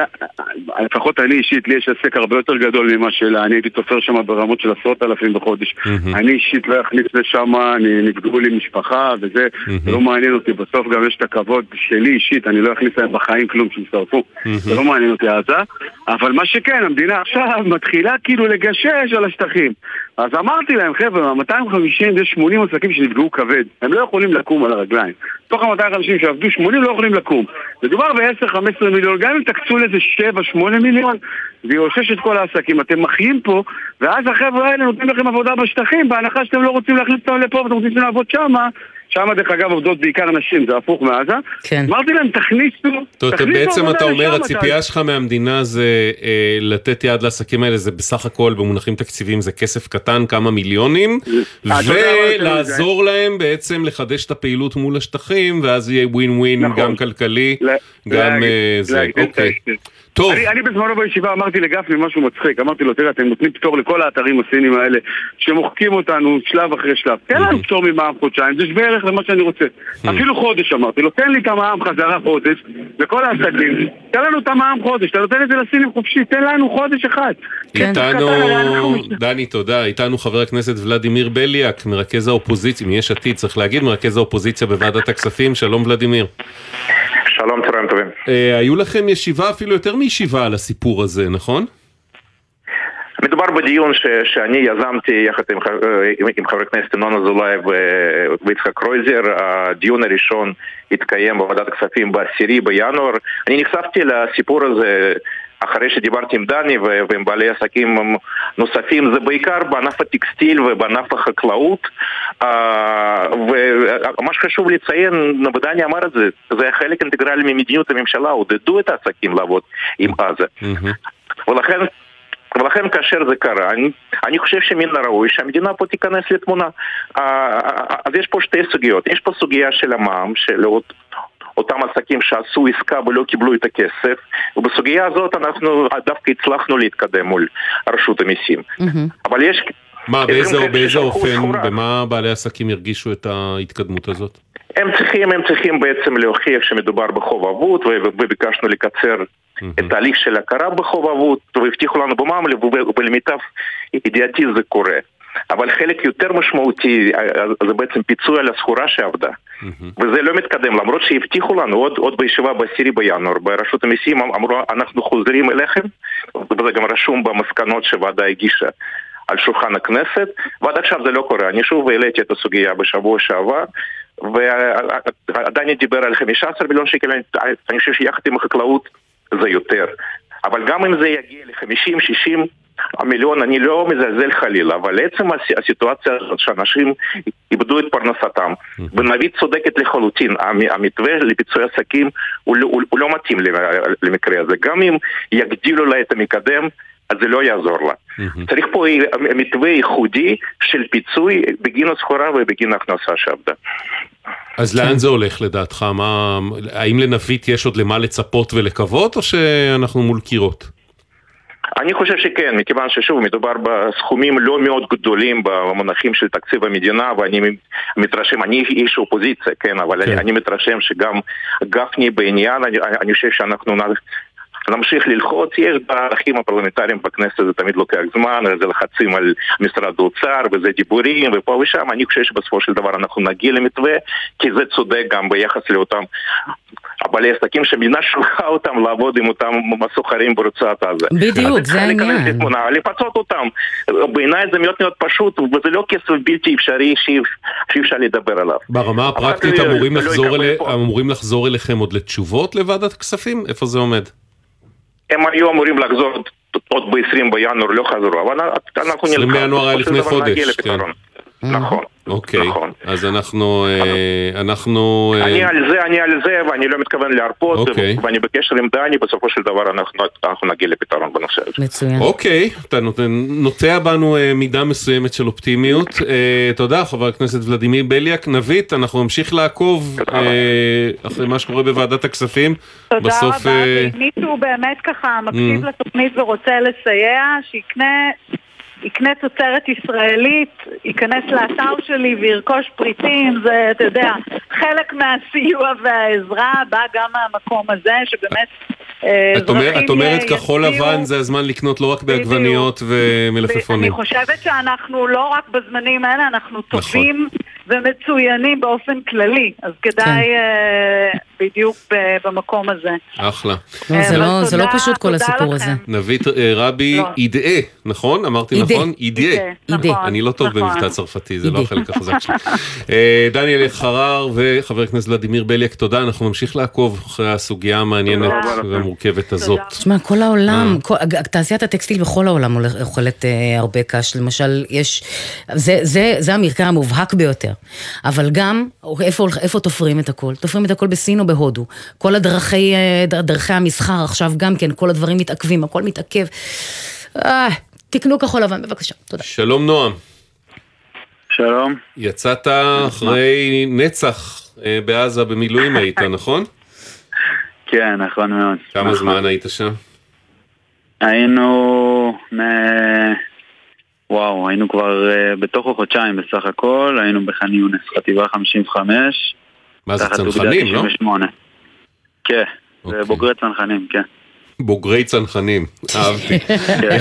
לפחות אני אישית, לי יש עסק הרבה יותר גדול ממה שלה, אני הייתי תופר שם ברמות של עשרות אלפים בחודש. אני אישית לא אכניס לשם, נפגעו לי משפחה וזה, זה לא מעניין אותי, בסוף גם יש את הכבוד שלי אישית, אני לא אכניס להם בחיים כלום שישרפו, זה לא מעניין אותי עזה, אבל מה שכן, המדינה עכשיו מתחילה כאילו לגשש על השטחים. אז אמרתי להם, חבר'ה, מה-250 יש 80 עסקים שנפגעו כבד, הם לא יכולים לקום על הרגליים. מתוך ה-250 שעבדו, 80 לא יכולים לקום. מדובר ב-10-15 מיליון, גם אם תקצו לזה 7-8 מיליון, זה יאושש את כל העסקים. אתם מחיים פה, ואז החבר'ה האלה נותנים לכם עבודה בשטחים, בהנחה שאתם לא רוצים להכניס אותם לפה ואתם רוצים לעבוד שמה. שמה דרך אגב עובדות בעיקר נשים, זה הפוך מעזה. כן. אמרתי להם, תכניסו, תכניסו בעצם אתה אומר, הציפייה שלך מהמדינה זה אה, לתת יד לעסקים האלה, זה בסך הכל במונחים תקציביים זה כסף קטן, כמה מיליונים, מזה? ולעזור להם בעצם לחדש את הפעילות מול השטחים, ואז יהיה ווין ווין נכון. גם כלכלי, גם להגיד- אה, זה, אוקיי. טוב. אני, אני בזמנו בישיבה אמרתי לגפני משהו מצחיק, אמרתי לו, תראה, אתם נותנים פטור לכל האתרים הסינים האלה שמוחקים אותנו שלב אחרי שלב. תן לנו פטור ממע"מ חודשיים, זה שווה ערך למה שאני רוצה. אפילו חודש אמרתי לו, תן לי את המע"מ חזרה חודש, לכל העסקים, תן לנו את המע"מ חודש, אתה נותן את זה לסינים חופשי, תן לנו חודש אחד. איתנו, קטן, אנחנו- דני תודה, איתנו חבר הכנסת ולדימיר בליאק, מרכז האופוזיציה, מיש עתיד צריך להגיד, מרכז האופוזיציה בוועדת הכספים, שלום ולדימיר. שלום. אה, היו לכם ישיבה, אפילו יותר מישיבה על הסיפור הזה, נכון? מדובר בדיון ש, שאני יזמתי יחד עם, ח- אה, עם, עם חבר הכנסת ינון אזולאי ו- ויצחק קרויזר. הדיון הראשון התקיים בוועדת הכספים ב-10 בינואר. אני נחשפתי לסיפור הזה אחרי שדיברתי עם דני ועם בעלי עסקים נוספים, זה בעיקר בענף הטקסטיל ובענף החקלאות. אה, ומה שחשוב לציין, ודני אמר את זה, זה חלק אינטגרלי ממדיניות הממשלה, עודדו את העסקים לעבוד עם עזה. ולכן ולכן כאשר זה קרה, אני, אני חושב שמן הראוי שהמדינה פה תיכנס לתמונה. אה, אה, אז יש פה שתי סוגיות. יש פה סוגיה של המע"מ, של אות- אותם עסקים שעשו עסקה ולא קיבלו את הכסף, ובסוגיה הזאת אנחנו דווקא הצלחנו להתקדם מול רשות המיסים. אבל יש, מה, באיזה, באיזה אופן, במה בעלי עסקים ירגישו את ההתקדמות הזאת? הם צריכים, הם צריכים בעצם להוכיח שמדובר בחוב אבוד, וביקשנו לקצר את תהליך של הכרה בחוב אבוד, והבטיחו לנו במע"מ, ולמיטב ידיעתי זה קורה. אבל חלק יותר משמעותי זה בעצם פיצוי על הסחורה שעבדה. וזה לא מתקדם, למרות שהבטיחו לנו עוד, עוד בישיבה ב-10 בינואר ברשות המיסים אמרו אנחנו חוזרים אליכם, וזה גם רשום במסקנות שהוועדה הגישה. על שולחן הכנסת, ועד עכשיו זה לא קורה. אני שוב העליתי את הסוגיה בשבוע שעבר, ודני דיבר על 15 מיליון שקל, אני חושב שיחד עם החקלאות זה יותר. אבל גם אם זה יגיע ל-50, 60 המיליון, אני לא מזלזל חלילה, אבל עצם הסיטואציה הזאת שאנשים איבדו את פרנסתם, ונביא צודקת לחלוטין, המתווה לפיצוי עסקים הוא, הוא, הוא לא מתאים למקרה הזה. גם אם יגדילו לה את המקדם, אז זה לא יעזור לה. Mm-hmm. צריך פה מתווה ייחודי של פיצוי בגין הסחורה ובגין ההכנסה שעבדה. אז לאן זה הולך לדעתך? מה, האם לנבית יש עוד למה לצפות ולקוות, או שאנחנו מול קירות? אני חושב שכן, מכיוון ששוב מדובר בסכומים לא מאוד גדולים במונחים של תקציב המדינה ואני מתרשם, אני איש אופוזיציה, כן, אבל כן. אני, אני מתרשם שגם גפני בעניין, אני, אני חושב שאנחנו נמשיך ללחוץ, יש בערכים הפרלמנטריים בכנסת זה תמיד לוקח זמן, זה לחצים על משרד האוצר וזה דיבורים ופה ושם, אני חושב שבסופו של דבר אנחנו נגיע למתווה, כי זה צודק גם ביחס לאותם הבעלי עסקים שהמדינה שלחה אותם לעבוד עם אותם סוחרים ברצועת עזה. בדיוק, זה העניין. לתמונה, לפצות אותם. בעיניי זה מאוד מאוד פשוט, וזה לא כסף בלתי אפשרי שאי אפשר לדבר עליו. ברמה הפרקטית אמורים, לא לחזור. אמורים לחזור אליכם עוד לתשובות לוועדת הכספים? איפה זה עומד? הם היו אמורים לחזור עוד ב-20 בינואר, לא חזרו, אבל אנחנו נלחם. 20 בינואר היה לפני חודש, כן. נכון. אוקיי, נכון. אז אנחנו, אה, אנחנו... אה, אני על זה, אני על זה, ואני לא מתכוון להרפות, אוקיי. ואני בקשר עם דני, בסופו של דבר אנחנו, אנחנו נגיע לפתרון בנושא הזה. מצוין. אוקיי, אתה נוטע בנו אה, מידה מסוימת של אופטימיות. תודה, חבר הכנסת ולדימיר בליאק. נבית, אנחנו נמשיך לעקוב אחרי מה שקורה בוועדת הכספים. תודה רבה, ואם מישהו באמת ככה מקשיב mm. לתוכנית ורוצה לסייע, שיקנה... יקנה תוצרת ישראלית, ייכנס לאתר שלי וירכוש פריטים, זה, אתה יודע, חלק מהסיוע והעזרה בא גם מהמקום הזה, שבאמת... אה, את, אומר, את אומרת. כחול לבן זה הזמן לקנות לא רק בעגבניות ומלפפונים. אני חושבת שאנחנו לא רק בזמנים האלה, אנחנו נכון. טובים ומצוינים באופן כללי, אז כדאי כן. בדיוק במקום הזה. אחלה. לא, זה, לא, זה לא פשוט כל הסיפור. הזה. נבית אה, רבי לא. אידאה, נכון? אמרתי. נכון? אידאה. נכון. אני לא טוב נכון. במבטא צרפתי, זה לא החלק החזק שלי. אה, דניאל אלחרר וחבר הכנסת ולדימיר בליאק, תודה, אנחנו נמשיך לעקוב אחרי הסוגיה המעניינת והמורכבת הזאת. תשמע, כל העולם, תעשיית הטקסטיל בכל העולם אוכלת הרבה קש, למשל, יש, זה, זה, זה המרקע המובהק ביותר. אבל גם, איפה, איפה תופרים את הכל? תופרים את הכל בסין או בהודו. כל הדרכי, אה, דרכי המסחר עכשיו גם כן, כל הדברים מתעכבים, הכל מתעכב. אה, תקנו כחול לבן, בבקשה. תודה. שלום נועם. שלום. יצאת אחרי נצח אה, בעזה במילואים היית, נכון? כן, נכון מאוד. כמה נכון. זמן היית שם? היינו וואו, היינו כבר uh, בתוך החודשיים בסך הכל, היינו בח'אן יונס, חטיבה 55. מה זה, צנחנים, לא? כן, זה אוקיי. בוגרי צנחנים, כן. בוגרי צנחנים, אהבתי. כן,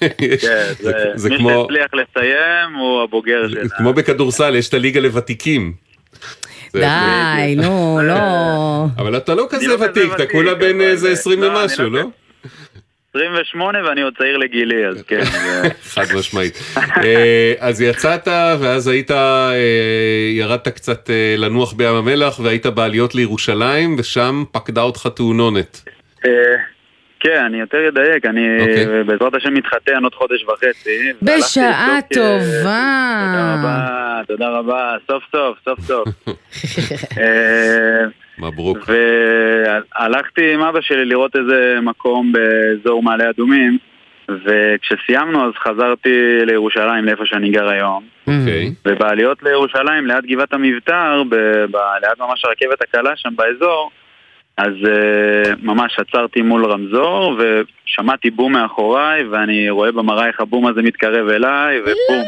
כן מי שהצליח לסיים הוא הבוגר שלנו. כמו בכדורסל, יש את הליגה לוותיקים. די, נו, לא. אבל אתה לא כזה לא ותיק, אתה כולה בין איזה 20 לא, ומשהו, לא? 28 ואני עוד צעיר לגילי, אז כן. חד משמעית. אה, אז יצאת ואז היית, אה, ירדת קצת אה, לנוח בים המלח והיית בעליות לירושלים ושם פקדה אותך תאונונת. כן, אני יותר אדייק, אני אוקיי. בעזרת השם מתחתן עוד חודש וחצי. בשעה טובה. תודה רבה, תודה רבה, סוף סוף, סוף סוף. מברוק. והלכתי עם אבא שלי לראות איזה מקום באזור מעלה אדומים, וכשסיימנו אז חזרתי לירושלים, לאיפה שאני גר היום. אוקיי. ובעליות לירושלים, ליד גבעת המבתר, ליד ממש הרכבת הקלה שם באזור, אז uh, ממש עצרתי מול רמזור ושמעתי בום מאחוריי ואני רואה במראה איך הבום הזה מתקרב אליי ובום.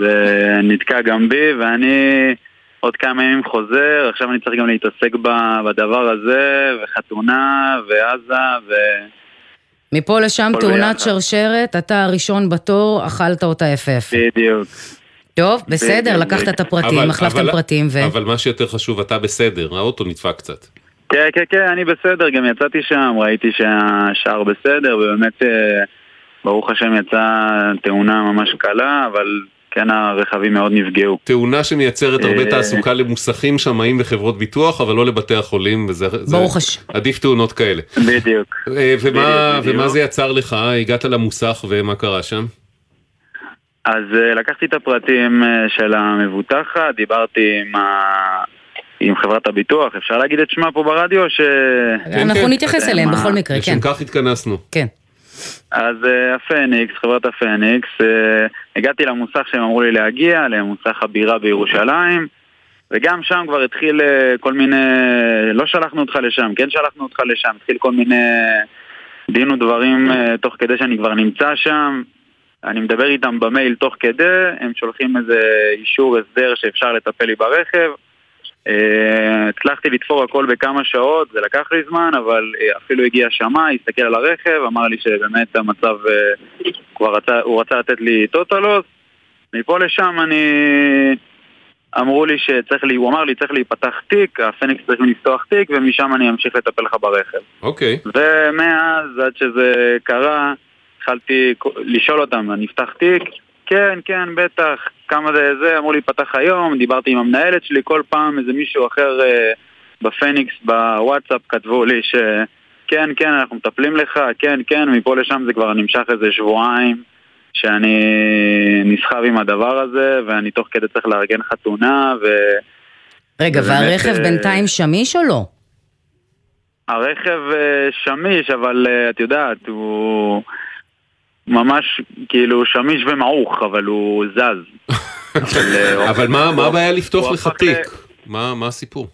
זה נתקע גם בי ואני עוד כמה ימים חוזר, עכשיו אני צריך גם להתעסק בדבר הזה וחתונה ועזה ו... מפה לשם תאונת שרשרת, אתה הראשון בתור, אכלת אותה יפף. בדיוק. טוב, בסדר, לקחת את הפרטים, החלפתם פרטים ו... אבל מה שיותר חשוב, אתה בסדר, האוטו נדפק קצת. כן, כן, כן, אני בסדר, גם יצאתי שם, ראיתי שהשער בסדר, ובאמת, אה, ברוך השם, יצאה תאונה ממש קלה, אבל כן הרכבים מאוד נפגעו. תאונה שמייצרת הרבה אה, תעסוקה למוסכים, שמאים וחברות ביטוח, אבל לא לבתי החולים, וזה... ברוך השם. עדיף תאונות כאלה. בדיוק. אה, ומה, בדיוק. ומה זה יצר לך? הגעת למוסך ומה קרה שם? אז אה, לקחתי את הפרטים של המבוטחת, דיברתי עם, ה... עם חברת הביטוח, אפשר להגיד את שמה פה ברדיו? ש... אנחנו נתייחס אליהם בכל מקרה, כן. לשם כך התכנסנו. כן. אז uh, הפניקס, חברת הפניקס, uh, הגעתי למוסך שהם אמרו לי להגיע, למוסך הבירה בירושלים, וגם שם כבר התחיל uh, כל מיני, לא שלחנו אותך לשם, כן שלחנו אותך לשם, התחיל כל מיני דין ודברים תוך כדי שאני כבר נמצא שם. אני מדבר איתם במייל תוך כדי, הם שולחים איזה אישור הסדר שאפשר לטפל לי ברכב. Uh, הצלחתי לתפור הכל בכמה שעות, זה לקח לי זמן, אבל uh, אפילו הגיע שמאי, הסתכל על הרכב, אמר לי שבאמת המצב, כבר רצה, הוא רצה לתת לי טוטלוס. מפה לשם אני... אמרו לי שצריך לי, הוא אמר לי צריך להיפתח תיק, הפניקס צריכים לפתוח תיק, ומשם אני אמשיך לטפל לך ברכב. אוקיי. ומאז, עד שזה קרה, התחלתי לשאול אותם, נפתח תיק? כן, כן, בטח, כמה זה זה, אמרו לי פתח היום, דיברתי עם המנהלת שלי, כל פעם איזה מישהו אחר אה, בפניקס בוואטסאפ כתבו לי שכן, כן, אנחנו מטפלים לך, כן, כן, מפה לשם זה כבר נמשך איזה שבועיים שאני נסחב עם הדבר הזה, ואני תוך כדי צריך לארגן חתונה, ו... רגע, ובאמת, והרכב אה, בינתיים שמיש או לא? הרכב אה, שמיש, אבל אה, את יודעת, הוא ממש כאילו שמיש ומעוך, אבל הוא זז. של, אה, אבל מה מה הבעיה לפתוח לך תיק? מה מה הסיפור?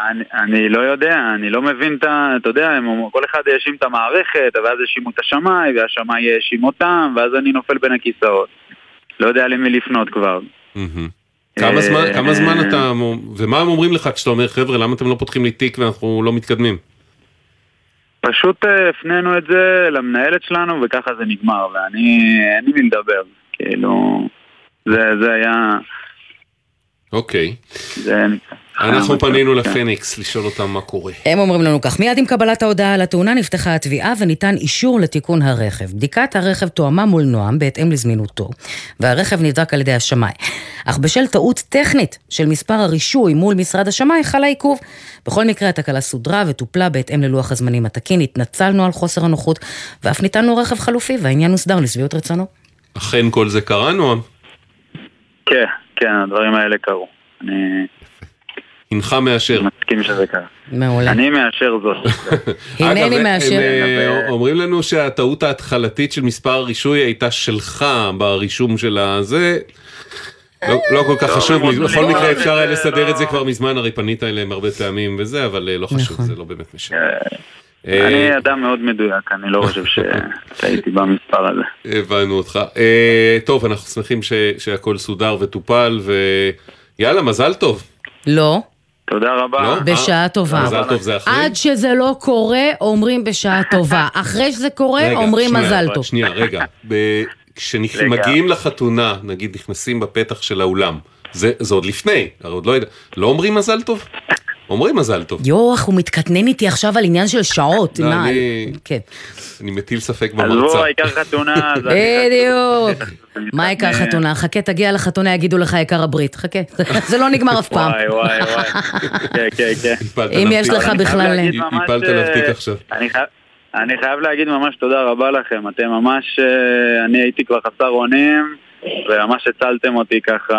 אני, אני לא יודע, אני לא מבין את ה... אתה יודע, הם, כל אחד האשים את המערכת, ואז האשימו את השמאי, והשמאי האשים אותם, ואז אני נופל בין הכיסאות. לא יודע למי לפנות כבר. כמה זמן, אה, כמה זמן אתה, ומה הם אומרים לך כשאתה אומר חבר'ה למה אתם לא פותחים לי תיק ואנחנו לא מתקדמים? פשוט אה, הפנינו את זה למנהלת שלנו, וככה זה נגמר, ואני... אין לי מי לדבר. כאילו... זה, זה היה... אוקיי. זה... אנחנו פנינו כן. לפניקס לשאול אותם מה קורה. הם אומרים לנו כך, מיד עם קבלת ההודעה על התאונה נפתחה התביעה וניתן אישור לתיקון הרכב. בדיקת הרכב תואמה מול נועם בהתאם לזמינותו, והרכב נבדק על ידי השמאי. אך בשל טעות טכנית של מספר הרישוי מול משרד השמאי חלה עיכוב. בכל מקרה התקלה סודרה וטופלה בהתאם ללוח הזמנים התקין, התנצלנו על חוסר הנוחות, ואף ניתנו רכב חלופי והעניין הוסדר לשביעות רצונו. אכן כל זה קרה נועם? כן, כן, הדברים האלה קרו. אני הנך מאשר. מסכים שזה קרה. מעולה. אני מאשר זאת. הנני מאשר. אה, אומרים לנו שהטעות ההתחלתית של מספר הרישוי הייתה שלך ברישום של הזה. לא, לא כל כך חשוב, בכל מקרה אפשר היה לסדר את זה כבר מזמן, הרי פנית אליהם הרבה פעמים וזה, אבל אה, לא חשוב, זה לא באמת משנה. אה, אני אדם מאוד מדויק, אני לא חושב שטעיתי במספר הזה. הבנו אותך. אה, טוב, אנחנו שמחים שהכל סודר וטופל, ויאללה, מזל טוב. לא. תודה רבה. לא? בשעה אה, טובה. מזל טוב זה אחרי? עד שזה לא קורה, אומרים בשעה טובה. אחרי שזה קורה, רגע, אומרים שנייה, מזל טוב. שנייה, רגע. ב- כשמגיעים לחתונה, נגיד נכנסים בפתח של האולם, זה זה עוד לפני, עוד לא יודע, לא אומרים מזל טוב? אומרים מזל טוב. יואו, איך הוא מתקטנן איתי עכשיו על עניין של שעות. לא, מה? אני- כן. אני מטיל ספק עזבו, במרצה. העיקר חתונה. בדיוק. מה העיקר חתונה? חכה, תגיע לחתונה, יגידו לך עיקר הברית. חכה, זה לא נגמר אף פעם. וואי, וואי, וואי. כן, כן, כן. אם יש. לך בכלל- הפלת עליו אה, תיק עכשיו. אני חייב- אני חייב להגיד ממש תודה רבה לכם, אתם ממש, אה, אני הייתי כבר חסר אונים, וממש הצלתם אותי ככה,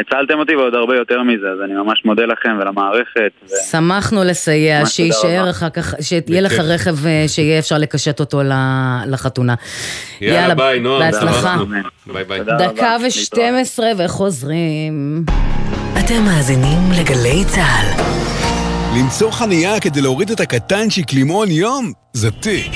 הצלתם אותי ועוד הרבה יותר מזה, אז אני ממש מודה לכם ולמערכת. ו- שמחנו לסייע, שיישאר. אחר כך, שיהיה לך. רכב אה, שיהיה אפשר לקשט אותו לחתונה. יאללה, ביי, נועם. בהצלחה. ביי ביי. דקה ושתים עשרה וחוזרים. אתם מאזינים לגלי צה"ל. למצוא חנייה כדי להוריד את הקטנצ'יק למעון יום זה תיק.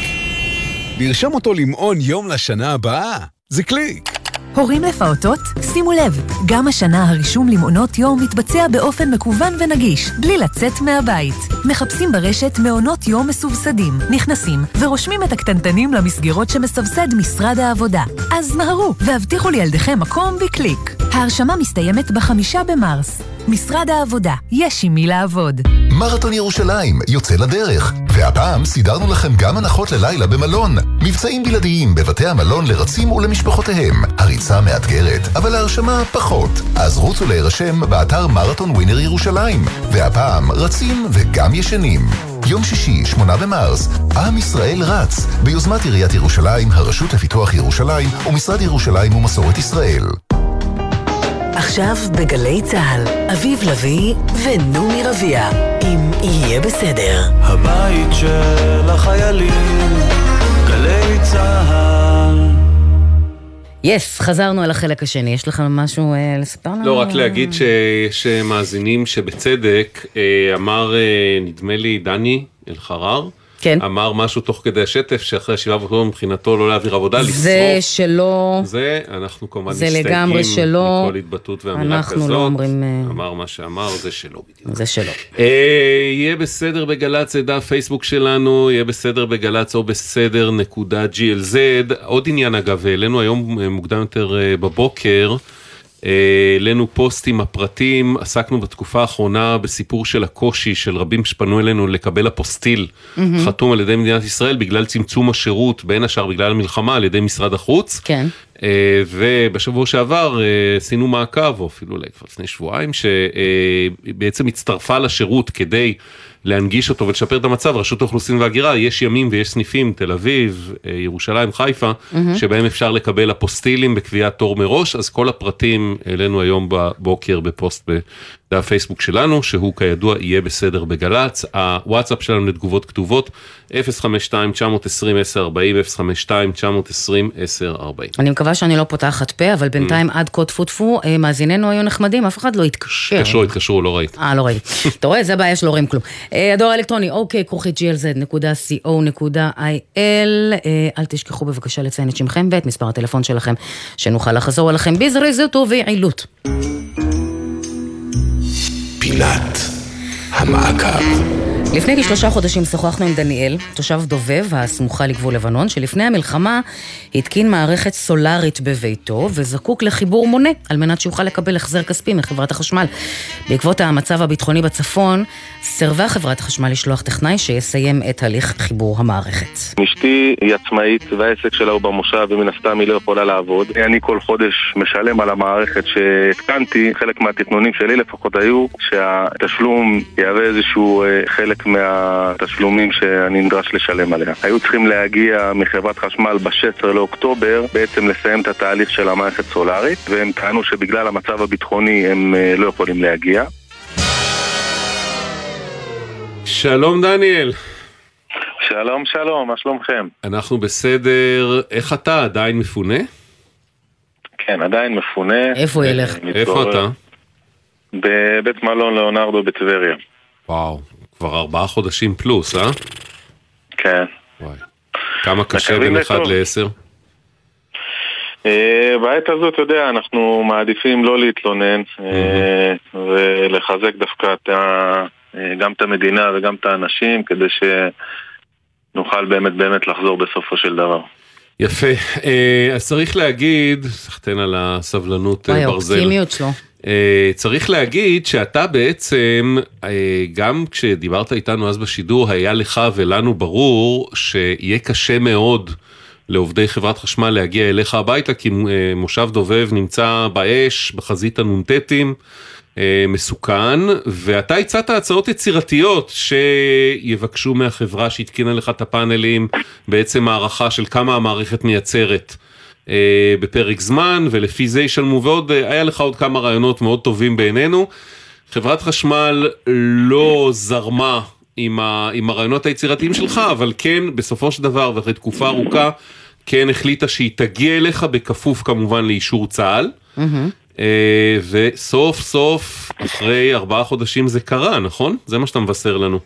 לרשום אותו למעון יום לשנה הבאה זה קליק. הורים לפעוטות? שימו לב, גם השנה הרישום למעונות יום מתבצע באופן מקוון ונגיש, בלי לצאת מהבית. מחפשים ברשת מעונות יום מסובסדים, נכנסים ורושמים את הקטנטנים למסגרות שמסבסד משרד העבודה. אז מהרו והבטיחו לילדיכם מקום בקליק. ההרשמה מסתיימת בחמישה במרס. משרד העבודה, יש עם מי לעבוד. מרתון ירושלים יוצא לדרך, והפעם סידרנו לכם גם הנחות ללילה במלון. מבצעים בלעדיים בבתי המלון לרצים ולמשפחותיהם. הריצה מאתגרת, אבל ההרשמה פחות. אז רוצו להירשם באתר מרתון ווינר ירושלים. והפעם רצים וגם ישנים. יום שישי, 8 במרס, עם ישראל רץ, ביוזמת עיריית ירושלים, הרשות לפיתוח ירושלים ומשרד ירושלים ומסורת ישראל. עכשיו בגלי צה"ל, אביב לביא ונעמי רביע, אם יהיה בסדר. הבית של החיילים, גלי צה"ל. יס, חזרנו על החלק השני, יש לך משהו אה, לספר לנו? לא, רק להגיד שיש מאזינים שבצדק אה, אמר, אה, נדמה לי, דני אלחרר, כן. אמר משהו תוך כדי השטף, שאחרי השבעה באוקטובר מבחינתו לא להעביר עבודה, לשרוף. זה שלא... זה, אנחנו כמובן זה מסתייגים לגמרי שלא. מכל התבטאות ואמירה אנחנו כזאת. לא אומרים... אה, אמר מה שאמר, זה שלא בדיוק. זה שלא. אה, יהיה בסדר בגל"צ, זה דף פייסבוק שלנו, יהיה בסדר בגל"צ או בסדר נקודה glz. עוד עניין אגב, העלינו היום אה, מוקדם יותר אה, בבוקר. אה, העלינו פוסט עם הפרטים, עסקנו בתקופה האחרונה בסיפור של הקושי של רבים שפנו אלינו לקבל אפוסטיל מהמם. חתום על ידי מדינת ישראל בגלל צמצום השירות, בין השאר בגלל המלחמה על ידי משרד החוץ. כן. אה, ובשבוע שעבר אה, עשינו מעקב, או אפילו אולי כבר לפני שבועיים, שבעצם הצטרפה לשירות כדי להנגיש אותו ולשפר את המצב, רשות האוכלוסין וההגירה, יש ימים ויש סניפים, תל אביב, אה, ירושלים, חיפה, מהמם. שבהם אפשר לקבל אפוסטילים בקביעת תור מראש, אז כל הפרטים העלינו היום בבוקר בפוסט בדף פייסבוק שלנו, שהוא כידוע יהיה בסדר בגל"צ. הוואטסאפ שלנו לתגובות כתובות, 052-920-1040, 052-920-1040. אני מקווה שאני לא פותחת פה, אבל בינתיים עד כה טפו טפו, אה, מאזיננו היו נחמדים, אף אחד לא התקשר. התקשרו, התקשרו, לא ראית. אה, לא ראיתי. אתה רואה, זה בעיה שלא רואים כלום. אה, הדואר האלקטרוני, אוקיי, כרוכית glz.co.il. אה, אל תשכחו בבקשה לציין את שמכם ואת מספר הטלפון שלכם, שנוכל לחזור אליכם בזריזות וביעילות. פינת המעקב. לפני כשלושה חודשים שוחחנו עם דניאל, תושב דובב הסמוכה לגבול לבנון, שלפני המלחמה התקין מערכת סולארית בביתו וזקוק לחיבור מונה על מנת שיוכל לקבל החזר כספי מחברת החשמל. בעקבות המצב הביטחוני בצפון, סירבה חברת החשמל לשלוח טכנאי שיסיים את הליך חיבור המערכת. אשתי היא עצמאית והעסק שלה הוא במושב ומן הסתם היא לא יכולה לעבוד. אני כל חודש משלם על המערכת שהתקנתי, חלק מהתכנונים שלי לפחות היו שהתשלום יהווה איזשהו אה, חלק מהתשלומים שאני נדרש לשלם עליה. היו צריכים להגיע מחברת חשמל ב-16 לאוקטובר בעצם לסיים את התהליך של המערכת סולארית והם טענו שבגלל המצב הביטחוני הם אה, לא יכולים להגיע. שלום דניאל. שלום שלום, מה שלומכם? אנחנו בסדר, איך אתה עדיין מפונה? כן, עדיין מפונה. איפה הוא ילך? איפה אתה? בבית מלון ליאונרדו בטבריה. וואו, כבר ארבעה חודשים פלוס, אה? כן. כמה קשה בין אחד לטוב. לעשר? אה, בעת הזאת, אתה יודע, אנחנו מעדיפים לא להתלונן אה, ולחזק דווקא את ה- אה, גם את המדינה וגם את האנשים כדי שנוכל באמת באמת לחזור בסופו של דבר. יפה. אז צריך להגיד, סחטיין על הסבלנות וואי, ברזל. האופטימיות שלו. אה, צריך להגיד שאתה בעצם, אה, גם כשדיברת איתנו אז בשידור, היה לך ולנו ברור שיהיה קשה מאוד לעובדי חברת חשמל להגיע אליך הביתה, כי אה, מושב דובב נמצא באש, בחזית הנ"טים. מסוכן, ואתה הצעת הצעות יצירתיות שיבקשו מהחברה שהתקינה לך את הפאנלים בעצם הערכה של כמה המערכת מייצרת בפרק זמן, ולפי זה ישלמו, ועוד, אה, היה לך עוד כמה רעיונות מאוד טובים בעינינו. חברת חשמל לא זרמה עם, ה, עם הרעיונות היצירתיים שלך, אבל כן, בסופו של דבר, ואחרי תקופה ארוכה, כן החליטה שהיא תגיע אליך בכפוף כמובן לאישור צה"ל. מהמם. אה, וסוף סוף, אחרי ארבעה חודשים זה קרה, נכון? זה מה שאתה מבשר לנו.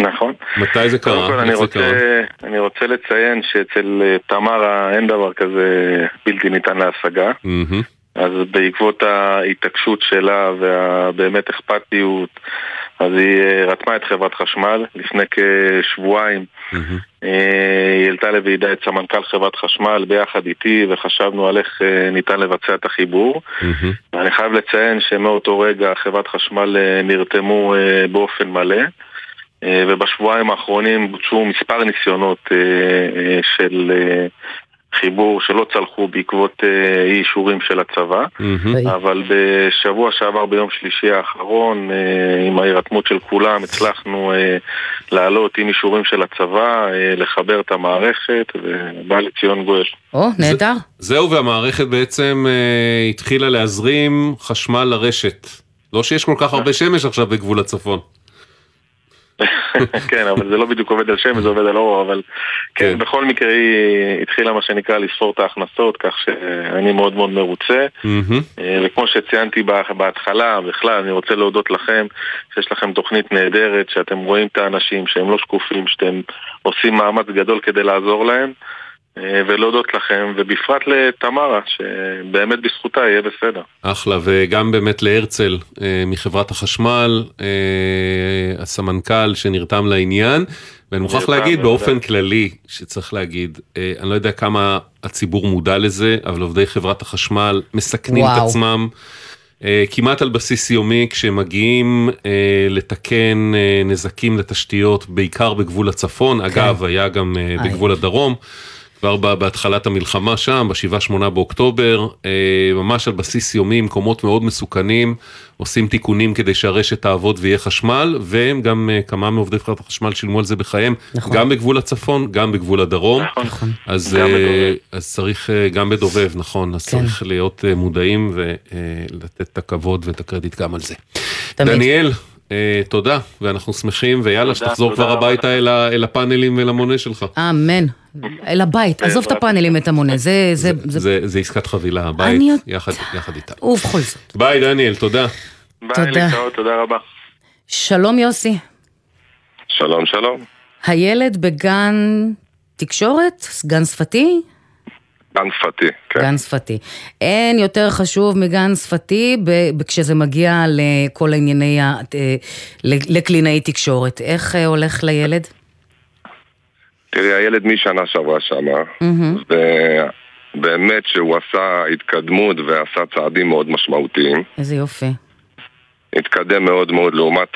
נכון. מתי זה קודם קרה? כל אני רוצה, קרה? אני רוצה לציין שאצל אה, תמרה אין דבר כזה בלתי ניתן להשגה. אז בעקבות ההתעקשות שלה והבאמת אכפתיות, אז היא אה, רתמה את חברת חשמל לפני כשבועיים. אה, היא העלתה לוועידה את סמנכ"ל חברת חשמל ביחד איתי וחשבנו על איך ניתן לבצע את החיבור. ואני חייב לציין שמאותו רגע חברת חשמל נרתמו באופן מלא. אה, ובשבועיים האחרונים בוצעו מספר ניסיונות אה, אה, של חיבור שלא צלחו בעקבות אי אישורים של הצבא. אבל בשבוע שעבר ביום שלישי האחרון, עם ההירתמות של כולם, הצלחנו לעלות עם אישורים של הצבא, לחבר את המערכת, ובא לציון גואל. או, נהדר. זהו, והמערכת בעצם התחילה להזרים חשמל לרשת. לא שיש כל כך הרבה שמש עכשיו בגבול הצפון. כן, אבל זה לא בדיוק עובד על שמש, זה עובד על אור, אבל כן, בכל מקרה היא התחילה מה שנקרא לספור את ההכנסות, כך שאני מאוד מאוד מרוצה. אה, וכמו שציינתי בה- בהתחלה, בכלל, אני רוצה להודות לכם, שיש לכם תוכנית נהדרת, שאתם רואים את האנשים שהם לא שקופים, שאתם עושים מאמץ גדול כדי לעזור להם, ולהודות לכם, ובפרט לתמרה, שבאמת בזכותה יהיה בסדר. אחלה, וגם באמת להרצל אה, מחברת החשמל, אה, הסמנכ"ל שנרתם לעניין, ואני מוכרח להגיד. באופן כללי, שצריך להגיד, אה, אני לא יודע כמה הציבור מודע לזה, אבל עובדי חברת החשמל מסכנים את וואו. עצמם. אה, כמעט על בסיס יומי כשהם מגיעים אה, לתקן אה, נזקים לתשתיות, בעיקר בגבול הצפון, אגב, היה גם אה, בגבול הדרום. כבר בהתחלת המלחמה שם, ב-7-8 באוקטובר, אה, ממש על בסיס יומי, מקומות מאוד מסוכנים, עושים תיקונים כדי שהרשת תעבוד ויהיה חשמל, והם גם, אה, כמה מעובדי חברת החשמל שילמו על זה בחייהם, נכון. גם בגבול הצפון, גם בגבול הדרום. נכון. אז, גם בדובב. אז צריך, גם בדובב, נכון, אז כן. צריך להיות מודעים ולתת את הכבוד ואת הקרדיט גם על זה. תמיד. דניאל, תודה, ואנחנו שמחים, ויאללה, שתחזור כבר הביתה אל הפאנלים ולמונה שלך. אמן. אל הבית, עזוב את הפאנלים, את המונה, זה, זה, עסקת חבילה, הבית. יחד, איתה. ובכל זאת. ביי דניאל, תודה. ביי, תודה. להתראות, תודה רבה. שלום יוסי, שלום, שלום. הילד בגן תקשורת? גן שפתי? גן שפתי, כן. גן שפתי. אין יותר חשוב מגן שפתי כשזה מגיע לכל ענייני, ה- אה, לקלינאי תקשורת. איך אה, הולך לילד? תראי, הילד משנה שעברה שמה. ובאמת שהוא עשה התקדמות ועשה צעדים מאוד משמעותיים. איזה יופי. התקדם מאוד מאוד לעומת...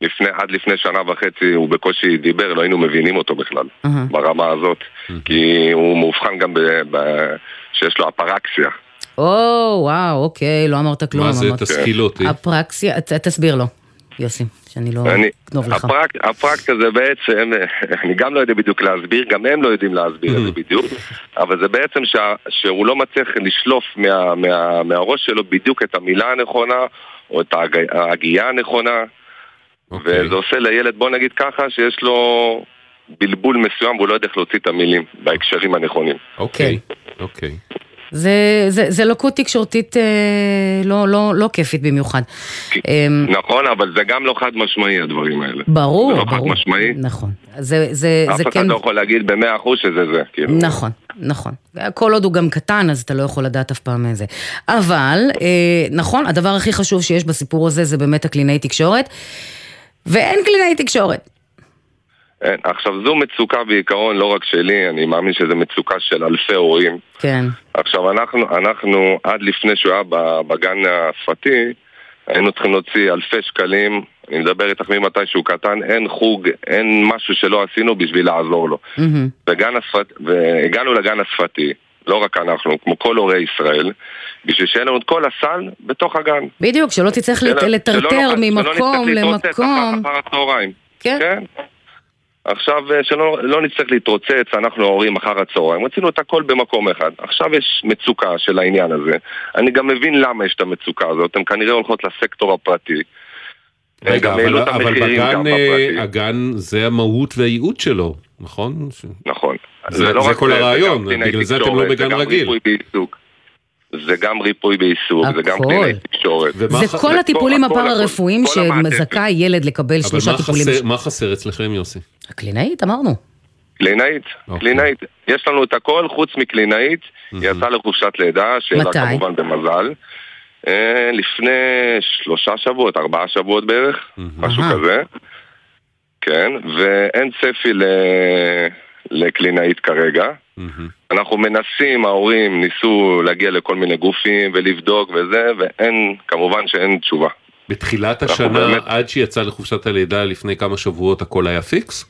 לפני, עד לפני שנה וחצי הוא בקושי דיבר, לא היינו מבינים אותו בכלל, אהה. ברמה הזאת. כי הוא מאובחן גם ב, ב, שיש לו אפרקסיה. או, וואו, אוקיי, לא אמרת כלום. מה זה? אמרת- תשכיל אותי. אפרקסיה, ת- תסביר לו, יוסי, שאני לא אני, אגנוב לך. הפרק, הפרקטיקה זה בעצם, אני גם לא יודע בדיוק להסביר, גם הם לא יודעים להסביר את זה בדיוק, אבל זה בעצם שה, שהוא לא מצליח לשלוף מה, מה, מהראש שלו בדיוק את המילה הנכונה, או את ההג- ההגייה הנכונה, וזה עושה לילד, בוא נגיד ככה, שיש לו בלבול מסוים והוא לא יודע איך להוציא את המילים בהקשרים הנכונים. אוקיי, אוקיי. זה, זה, זה לקות תקשורתית אה, לא, לא, לא כיפית במיוחד. אה, נכון, אבל זה גם לא חד משמעי הדברים האלה. ברור, זה לא ברור. חד משמעי. נכון. זה, זה, אף זה אחד כן... לא יכול להגיד במאה אחוז שזה זה. כאילו. נכון, נכון. כל עוד הוא גם קטן, אז אתה לא יכול לדעת אף פעם איזה. אבל, אה, נכון, הדבר הכי חשוב שיש בסיפור הזה זה באמת הקלינאי תקשורת, ואין קלינאי תקשורת. אין, עכשיו זו מצוקה בעיקרון לא רק שלי, אני מאמין שזו מצוקה של אלפי הורים. כן. עכשיו אנחנו, אנחנו עד לפני שהוא היה בגן השפתי, היינו צריכים להוציא אלפי שקלים, אני מדבר איתך ממתי שהוא קטן, אין חוג, אין משהו שלא עשינו בשביל לעזור לו. מהמם. וגן השפת, והגענו לגן השפתי, לא רק אנחנו, כמו כל הורי ישראל, בשביל שיהיה לנו את כל הסל בתוך הגן. בדיוק, שלא תצטרך שלא לטרטר שלא ממקום נצטרך למקום. אחר הצהריים. כן. כן. עכשיו, אה, שלא לא נצטרך להתרוצץ, אנחנו ההורים אחר הצהריים. רצינו את הכל במקום אחד. עכשיו יש מצוקה של העניין הזה. אני גם מבין למה יש את המצוקה הזאת. הן כנראה הולכות לסקטור הפרטי. רגע, אבל, אבל בגן, אה. הגן זה המהות והייעוד שלו, נכון? נכון. זה, לא זה כל זה, זה הרעיון, קלינאי בגלל זה אתם לא בגן זה גם רגיל. זה גם ריפוי בעיסוק, זה גם. קלינאי תקשורת. זה כל הטיפולים הכל, הכל, הפארה-רפואיים. שזכאי ילד לקבל אבל שלושה מה טיפולים. חסר- מה חסר אצלכם, יוסי? הקלינאית, אמרנו. קלינאית, קלינאית. יש לנו את הכל חוץ מקלינאית, היא יצאה לחופשת לידה, שאלה מתי? כמובן במזל. אה, לפני שלושה שבועות, ארבעה שבועות בערך, משהו. כזה. כן, ואין צפי ל... לקלינאית כרגע. אנחנו מנסים, ההורים ניסו להגיע לכל מיני גופים ולבדוק וזה, ואין, כמובן שאין תשובה. בתחילת השנה, באמת- עד שיצא לחופשת הלידה לפני כמה שבועות, הכל היה פיקס?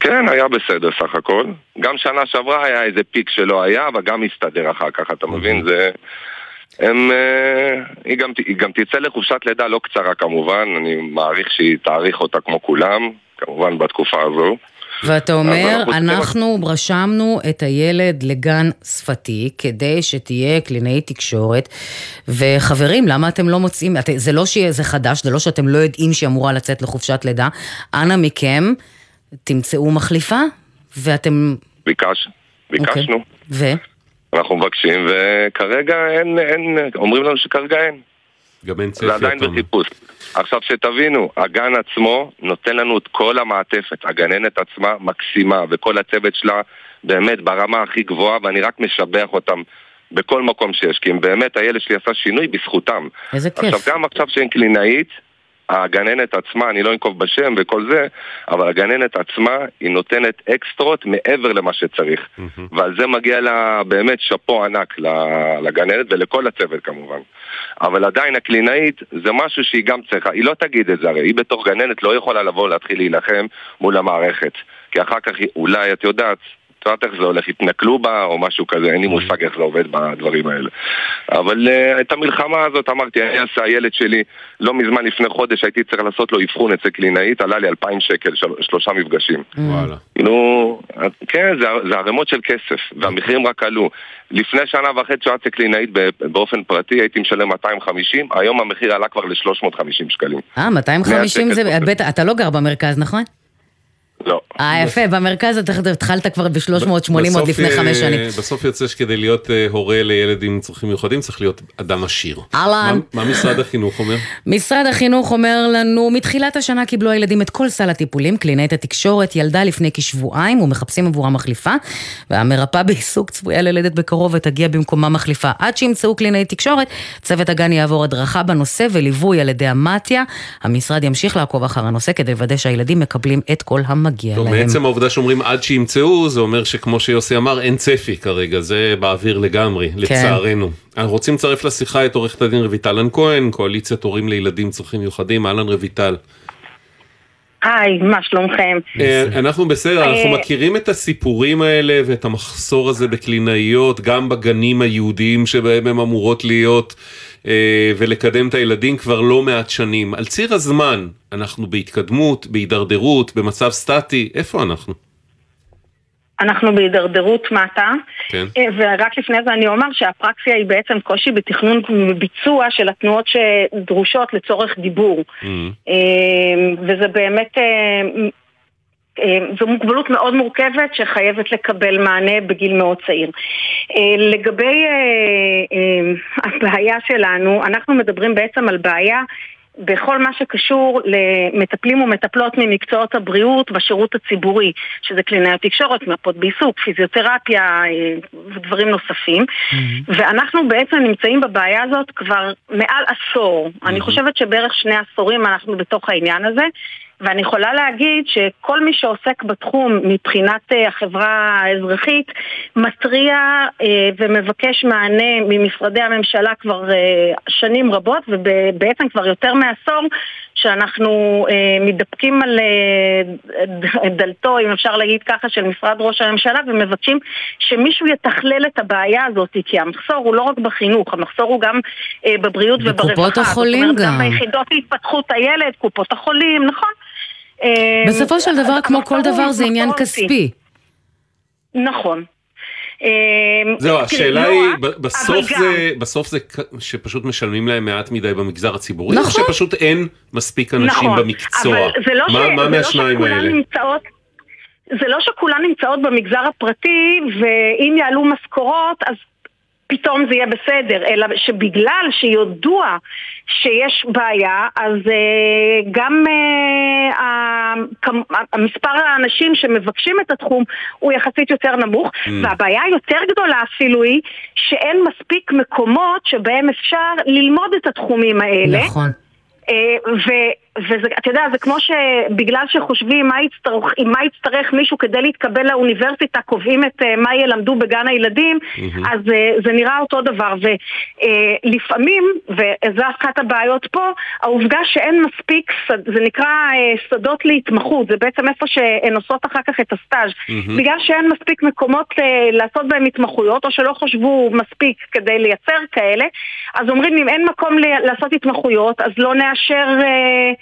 כן, היה בסדר סך הכל. גם שנה שעברה היה איזה פיק שלא היה, אבל גם הסתדר אחר כך, אתה מבין? זה... הם... אה, היא גם, היא גם תצא לחופשת לידה לא קצרה כמובן, אני מעריך שהיא תאריך אותה כמו כולם, כמובן בתקופה הזו. ואתה אומר, אנחנו אנחנו רשמנו את הילד לגן שפתי כדי שתהיה קלינאית תקשורת, וחברים, למה אתם לא מוצאים, את, זה לא שזה חדש, זה לא שאתם לא יודעים שהיא אמורה לצאת לחופשת לידה, אנא מכם, תמצאו מחליפה, ואתם... ביקש, ביקשנו, ו? אנחנו מבקשים, וכרגע אין, אין, אומרים לנו שכרגע אין. גם אין צפי, זה עדיין. בחיפוש. עכשיו שתבינו, הגן עצמו נותן לנו את כל המעטפת, הגננת עצמה מקסימה, וכל הצוות שלה באמת ברמה הכי גבוהה, ואני רק משבח אותם בכל מקום שיש, כי אם באמת הילד שלי עשה שינוי בזכותם. איזה כיף. עכשיו גם עכשיו שאין קלינאית, הגננת עצמה, אני לא אנקוב בשם וכל זה, אבל הגננת עצמה היא נותנת אקסטרות מעבר למה שצריך. ועל זה מגיע לה באמת שאפו ענק לגננת ולכל הצוות כמובן. אבל עדיין הקלינאית זה משהו שהיא גם צריכה, היא לא תגיד את זה הרי, היא בתור גננת לא יכולה לבוא להתחיל להילחם מול המערכת. כי אחר כך אולי, את יודעת, את יודעת איך זה הולך, יתנכלו בה או משהו כזה, אין לי מושג איך זה עובד בדברים האלה. אבל uh, את המלחמה הזאת אמרתי, אני אעשה הילד שלי, לא מזמן לפני חודש הייתי צריך לעשות לו אבחון אצל קלינאית, עלה לי 2,000 שקל, של, שלושה מפגשים. וואלה. כאילו, כן, זה, זה ערימות של כסף, והמחירים רק עלו. לפני שנה וחצי שעה אצל קלינאית באופן פרטי הייתי משלם 250, היום המחיר עלה כבר ל-350 שקלים. אה, 250 100 זה... אתה לא גר במרכז, נכון? לא. אה, יפה, במרכז אתה התחלת כבר ב-380 עוד לפני אה, חמש שנים. בסוף יוצא שכדי להיות אה, הורה לילד עם צרכים מיוחדים צריך להיות אדם עשיר. אהלן. מה- משרד החינוך אומר? משרד החינוך אומר לנו, מתחילת השנה קיבלו הילדים את כל סל הטיפולים, קלינאית התקשורת ילדה לפני כשבועיים ומחפשים עבורה מחליפה, והמרפאה בעיסוק צפויה ללדת בקרוב ותגיע במקומה מחליפה. עד שימצאו קלינאית תקשורת, צוות הגן יעבור הדרכה בנושא וליווי על ידי המתיה. המשרד ימשיך לעקוב אחר הנושא כדי לוודא שהילדים מקבלים את כל המגיע טוב, להם. מעצם העובדה שאומרים עד שימצאו, זה אומר שכמו שיוסי אמר, אין צפי כרגע, זה באוויר לגמרי, כן. לצערנו. אנחנו רוצים לצרף לשיחה את עורכת הדין רויטל כהן, קואליציית הורים לילדים עם צרכים מיוחדים, אהלן רויטל. היי, מה שלומכם? אה, אנחנו בסדר, אנחנו אה, מכירים את הסיפורים האלה ואת המחסור הזה בקלינאיות, גם בגנים היהודיים שבהם הן אמורות להיות, אה, ולקדם את הילדים כבר לא מעט שנים. על ציר הזמן, אנחנו בהתקדמות, בהידרדרות, במצב סטטי, איפה אנחנו? אנחנו בהידרדרות מטה, כן. אה, ורק לפני זה אני אומר שהפרקסיה היא בעצם קושי בתכנון וביצוע של התנועות שדרושות לצורך דיבור. אה, וזה באמת, אה, אה, זו מוגבלות מאוד מורכבת שחייבת לקבל מענה בגיל מאוד צעיר. אה, לגבי אה, אה, הבעיה שלנו, אנחנו מדברים בעצם על בעיה בכל מה שקשור למטפלים ומטפלות ממקצועות הבריאות בשירות הציבורי, שזה קלינאיות תקשורת, מרפאות בעיסוק, פיזיותרפיה אה, ודברים נוספים. ואנחנו בעצם נמצאים בבעיה הזאת כבר מעל עשור. אני חושבת שבערך שני עשורים אנחנו בתוך העניין הזה. ואני יכולה להגיד שכל מי שעוסק בתחום מבחינת אה, החברה האזרחית מתריע אה, ומבקש מענה ממשרדי הממשלה כבר אה, שנים רבות ובעצם כבר יותר מעשור שאנחנו מתדפקים על דלתו, אם אפשר להגיד ככה, של משרד ראש הממשלה ומבקשים שמישהו יתכלל את הבעיה הזאת כי המחסור הוא לא רק בחינוך, המחסור הוא גם בבריאות וברווחה. בקופות החולים גם. גם ביחידות להתפתחות הילד, קופות החולים, נכון? אה, בסופו של דבר, כמו כל דבר, זה עניין כספי. נכון. אה, זהו, השאלה לא היא, בסוף זה, בסוף זה שפשוט משלמים להם מעט מדי במגזר הציבורי, או נכון. שפשוט אין מספיק אנשים נכון, במקצוע? לא מה- לא מהשניים האלה? זה לא שכולן נמצאות במגזר הפרטי, ואם יעלו משכורות, אז פתאום זה יהיה בסדר, אלא שבגלל שידוע שיש בעיה, אז uh, גם uh, המספר האנשים שמבקשים את התחום הוא יחסית יותר נמוך, mm. והבעיה היותר גדולה אפילו היא שאין מספיק מקומות שבהם אפשר ללמוד את התחומים האלה. נכון. ואתה יודע, זה כמו שבגלל שחושבים מה יצטרך, מה יצטרך מישהו כדי להתקבל לאוניברסיטה, קובעים את uh, מה ילמדו בגן הילדים, mm-hmm. אז uh, זה נראה אותו דבר. ולפעמים, uh, וזו אחת הבעיות פה, העובדה שאין מספיק, זה נקרא uh, שדות להתמחות, זה בעצם איפה שהן עושות אחר כך את הסטאז'. Mm-hmm. בגלל שאין מספיק מקומות uh, לעשות בהם התמחויות, או שלא חשבו מספיק כדי לייצר כאלה, אז אומרים אם אין מקום לעשות התמחויות, אז לא נאשר... Uh,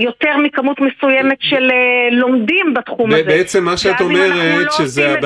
יותר מכמות מסוימת של אה, לומדים בתחום הזה. בעצם מה שאת אומרת, לא שזה...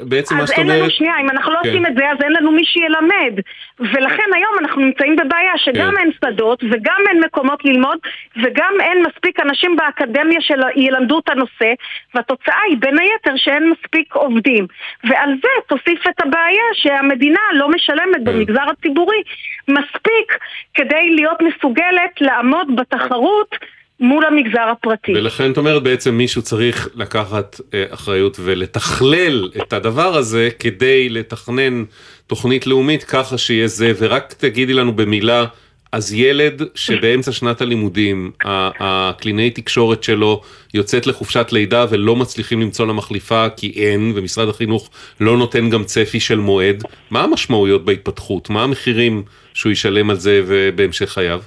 בעצם מה שאת אומרת... אז אין לנו, שנייה, אם אנחנו לא כן. עושים את זה, אז אין לנו מי שילמד. ולכן היום אנחנו נמצאים בבעיה שגם כן. אין שדות, וגם אין מקומות ללמוד, וגם אין מספיק אנשים באקדמיה שילמדו את הנושא, והתוצאה היא בין היתר שאין מספיק עובדים. ועל זה תוסיף את הבעיה שהמדינה לא משלמת כן. במגזר הציבורי מספיק כדי להיות מסוגלת לעמוד בת תחרות מול המגזר הפרטי. ולכן את אומרת בעצם מישהו צריך לקחת אה, אחריות ולתכלל את הדבר הזה כדי לתכנן תוכנית לאומית ככה שיהיה זה, ורק תגידי לנו במילה, אז ילד שבאמצע שנת הלימודים, הקלינאי תקשורת שלו יוצאת לחופשת לידה ולא מצליחים למצוא לה מחליפה כי אין, ומשרד החינוך לא נותן גם צפי של מועד, מה המשמעויות בהתפתחות? מה המחירים שהוא ישלם על זה בהמשך חייו?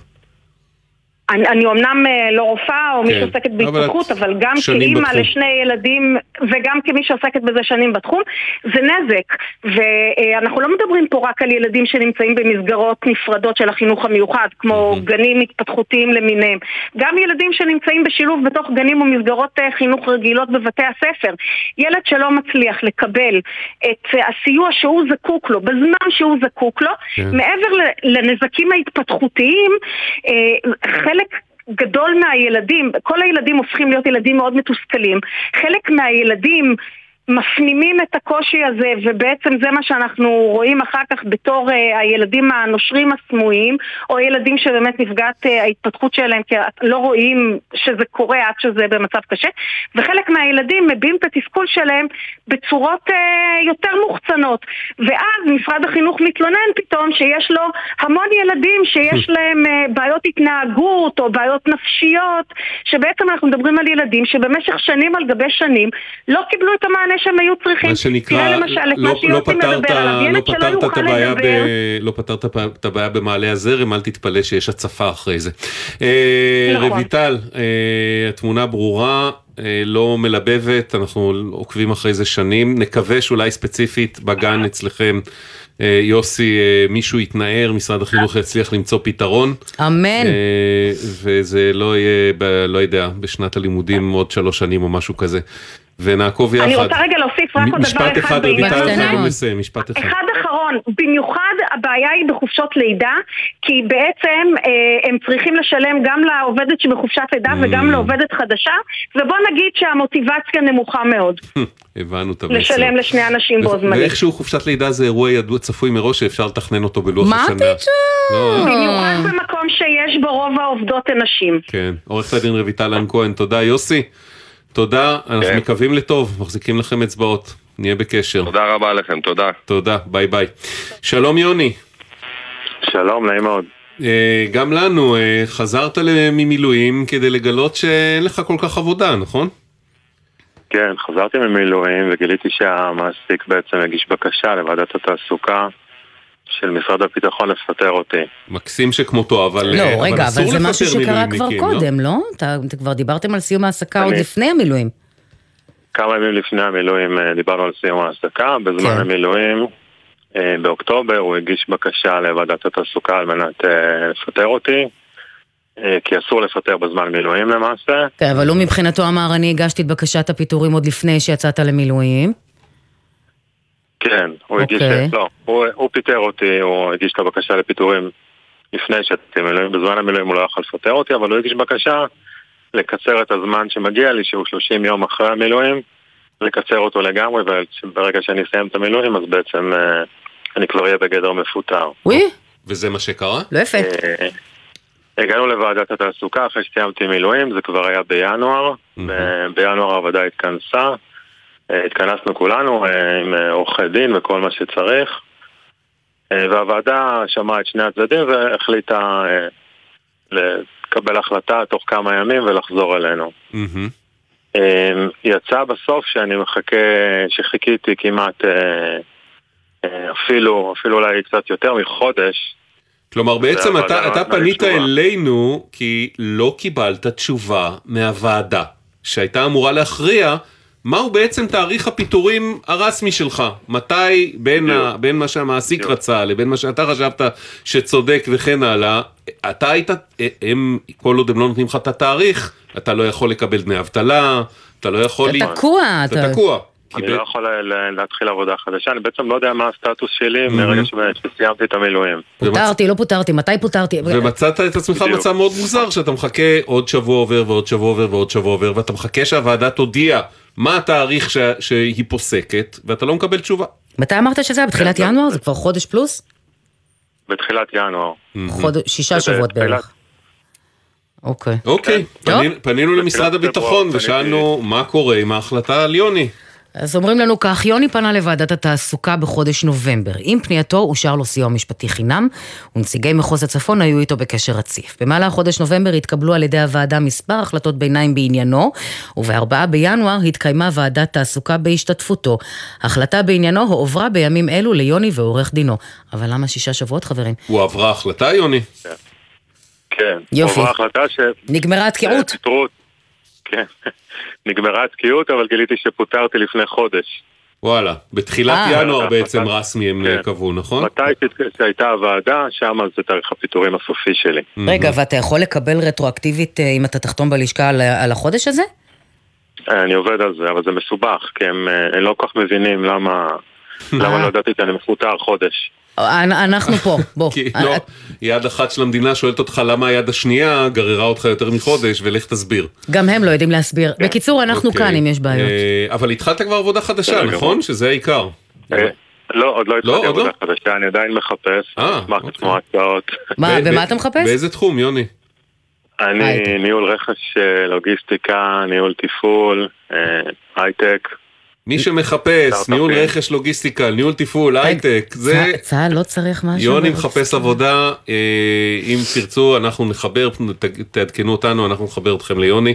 אני, אני אומנם אה, לא רופאה או כן. מי שעוסקת בהתפתחות, אבל, אבל גם כאימא בתחום. לשני ילדים וגם כמי שעוסקת בזה שנים בתחום, זה נזק. ואנחנו לא מדברים פה רק על ילדים שנמצאים במסגרות נפרדות של החינוך המיוחד, כמו mm-hmm. גנים התפתחותיים למיניהם. גם ילדים שנמצאים בשילוב בתוך גנים ומסגרות אה, חינוך רגילות בבתי הספר. ילד שלא מצליח לקבל את הסיוע שהוא זקוק לו, בזמן שהוא זקוק לו, כן. מעבר לנזקים ההתפתחותיים, אה, חלק חלק גדול מהילדים, כל הילדים הופכים להיות ילדים מאוד מתוסכלים. חלק מהילדים מפנימים את הקושי הזה, ובעצם זה מה שאנחנו רואים אחר כך בתור uh, הילדים הנושרים הסמויים, או ילדים שבאמת נפגעת uh, ההתפתחות שלהם, כי לא רואים שזה קורה עד שזה במצב קשה, וחלק מהילדים מביעים את התסכול שלהם בצורות uh, יותר מוחצנות. ואז משרד החינוך מתלונן פתאום שיש לו המון ילדים שיש להם uh, בעיות התנהגות או בעיות נפשיות, שבעצם אנחנו מדברים על ילדים שבמשך שנים על גבי שנים לא קיבלו את המענה שהם היו צריכים. מה שנקרא, למשל, לא, לא פתרת, לא את הבעיה, ב, לא פתרת את הבעיה במעלה הזרם, אל תתפלא שיש הצפה אחרי זה. אה, נכון. רויטל, אה, התמונה ברורה. אה, לא מלבבת, אנחנו עוקבים אחרי זה שנים, נקווה שאולי ספציפית בגן אצלכם יוסי, מישהו יתנער, משרד החינוך יצליח למצוא פתרון. אמן. וזה לא יהיה, ב, לא יודע, בשנת הלימודים עוד שלוש שנים או משהו כזה. ונעקוב יחד. אני רוצה רגע להוסיף רק עוד דבר אחד. משפט אחד, רויטל, חייבים לסיים, משפט אחד. אחד אחרון, במיוחד הבעיה היא בחופשות לידה, כי בעצם אה, הם צריכים לשלם גם לעובדת שבחופשת לידה mm. וגם לעובדת חדשה, ובוא נגיד שהמוטיבציה נמוכה מאוד. הבנו את המסר. לשלם לשני אנשים בו זמנית. ואיכשהו חופשת לידה זה אירוע ידוע צפוי מראש שאפשר לתכנן אותו בלוח השנה. מה פתאום? לא. במיוחד במקום שיש בו רוב העובדות הן נשים. כן, עורכת הדין רויטל כהן, תודה יוסי. תודה, אנחנו כן. מקווים לטוב, מחזיקים לכם אצבעות, נהיה בקשר. תודה רבה לכם, תודה. תודה, ביי ביי. שלום יוני. שלום, נעים מאוד. אה, גם לנו, אה, חזרת ממילואים כדי לגלות שאין לך כל כך עבודה, נכון? כן, חזרתי ממילואים וגיליתי שהמעסיק בעצם הגיש בקשה לוועדת התעסוקה של משרד הביטחון לפטר אותי. מקסים שכמותו, אבל, לא, אבל רגע, אבל זה משהו שקרה כבר לא? קודם, לא? אתה, אתה כבר דיברתם על סיום העסקה אני... עוד לפני המילואים. כמה ימים לפני המילואים אה, דיברנו על סיום העסקה, בזמן כן. המילואים אה, באוקטובר הוא הגיש בקשה לוועדת התעסוקה על מנת אה, לפטר אותי. כי אסור לפטר בזמן מילואים למעשה. כן, אבל הוא מבחינתו אמר, אני הגשתי את בקשת הפיטורים עוד לפני שיצאת למילואים. כן, הוא הגיש, אוקיי. לא, הוא, הוא פיטר אותי, הוא הגיש את הבקשה לפיטורים לפני שיצאתי מילואים, בזמן המילואים הוא לא יכול לפטר אותי, אבל הוא הגיש בקשה לקצר את הזמן שמגיע לי, שהוא 30 יום אחרי המילואים, לקצר אותו לגמרי, וברגע שאני אסיים את המילואים אז בעצם אה, אני כבר אהיה בגדר מפוטר. וואי. וזה מה שקרה? לא יפה. אה, הגענו לוועדת התעסוקה אחרי שסיימתי מילואים, זה כבר היה בינואר. ב- בינואר הוועדה התכנסה. אה, התכנסנו כולנו אה, עם עורכי דין וכל מה שצריך. אה, והוועדה שמעה את שני הצדדים והחליטה לקבל החלטה תוך כמה ימים ולחזור אלינו. אה, יצא בסוף שאני מחכה, שחיכיתי כמעט אה, אה, אפילו, אפילו אולי קצת יותר מחודש. כלומר בעצם אתה, אתה לי פנית תשובה. אלינו כי לא קיבלת תשובה מהוועדה שהייתה אמורה להכריע מהו בעצם תאריך הפיטורים הרשמי שלך. מתי בין, ה, בין מה שהמעסיק רצה לבין מה שאתה חשבת שצודק וכן הלאה, אתה היית, הם, כל עוד הם לא נותנים לך את התאריך, אתה לא יכול לקבל דמי אבטלה, אתה לא יכול... אתה תקוע, אתה אתה- תקוע. אני לא יכול להתחיל עבודה חדשה, אני בעצם לא יודע מה הסטטוס שלי מרגע שסיימתי את המילואים. פוטרתי, לא פוטרתי, מתי פוטרתי? ומצאת את עצמך. מצב מאוד מוזר שאתה מחכה עוד שבוע עובר ועוד שבוע עובר ועוד שבוע עובר ואתה מחכה שהוועדה תודיע מה התאריך ש... שהיא פוסקת ואתה לא מקבל תשובה. מתי אמרת שזה היה? בתחילת כן, ינואר? זה כבר חודש פלוס? בתחילת ינואר. חודש- שישה שבועות בערך. אוקיי. אוקיי, טוב. פנינו- פנינו למשרד הביטחון ושאלנו מה קורה עם ההחלטה על יוני. אז אומרים לנו כך, יוני פנה לוועדת התעסוקה בחודש נובמבר. עם פנייתו אושר לו סיוע משפטי חינם, ונציגי מחוז הצפון היו איתו בקשר רציף. במהלך חודש נובמבר התקבלו על ידי הוועדה מספר החלטות ביניים בעניינו, ובארבעה בינואר התקיימה ועדת תעסוקה בהשתתפותו. החלטה בעניינו הועברה בימים אלו ליוני ועורך דינו. אבל למה שישה שבועות, חברים? הוא עברה החלטה יוני? כן. יופי. הועברה החלטה ש... נגמרה התקיעות? פיטרו... כן. נגמרה התקיעות, אבל גיליתי שפוטרתי לפני חודש. וואלה, בתחילת אה. ינואר בעצם רסמי הם כן. קבעו, נכון? מתי שהייתה הוועדה, שם זה תאריך הפיטורים הסופי שלי. רגע, ואתה יכול לקבל רטרואקטיבית אה, אם אתה תחתום בלשכה על, על החודש הזה? אני עובד על זה, אבל זה מסובך, כי הם, אה, הם לא כל כך מבינים למה... למה לא ידעתי שאני מפוטר חודש. אנ- אנחנו פה, בוא. כי לא, יד אחת של המדינה שואלת אותך למה היד השנייה גררה אותך יותר מחודש ולך תסביר. גם הם לא יודעים להסביר. בקיצור, אנחנו אוקיי. כאן אם יש בעיות. אה, אבל התחלת כבר עבודה חדשה, נכון? שזה העיקר. אה, לא, עוד לא התחלתי עוד עבודה לא? חדשה, אני עדיין מחפש, אה, אשמח לשמוע הצעות. מה, ומה אתה מחפש? באיזה תחום, יוני? אני ניהול רכש, אה, לוגיסטיקה, ניהול תפעול, אה, הייטק. מי שמחפש. ניהול רכש, לוגיסטיקה, ניהול תפעול, הייטק, זה... צה- צה"ל לא צריך משהו? יוני? מחפש עבודה, אה, אם תרצו אנחנו נחבר, תעדכנו אותנו, אנחנו נחבר אתכם ליוני.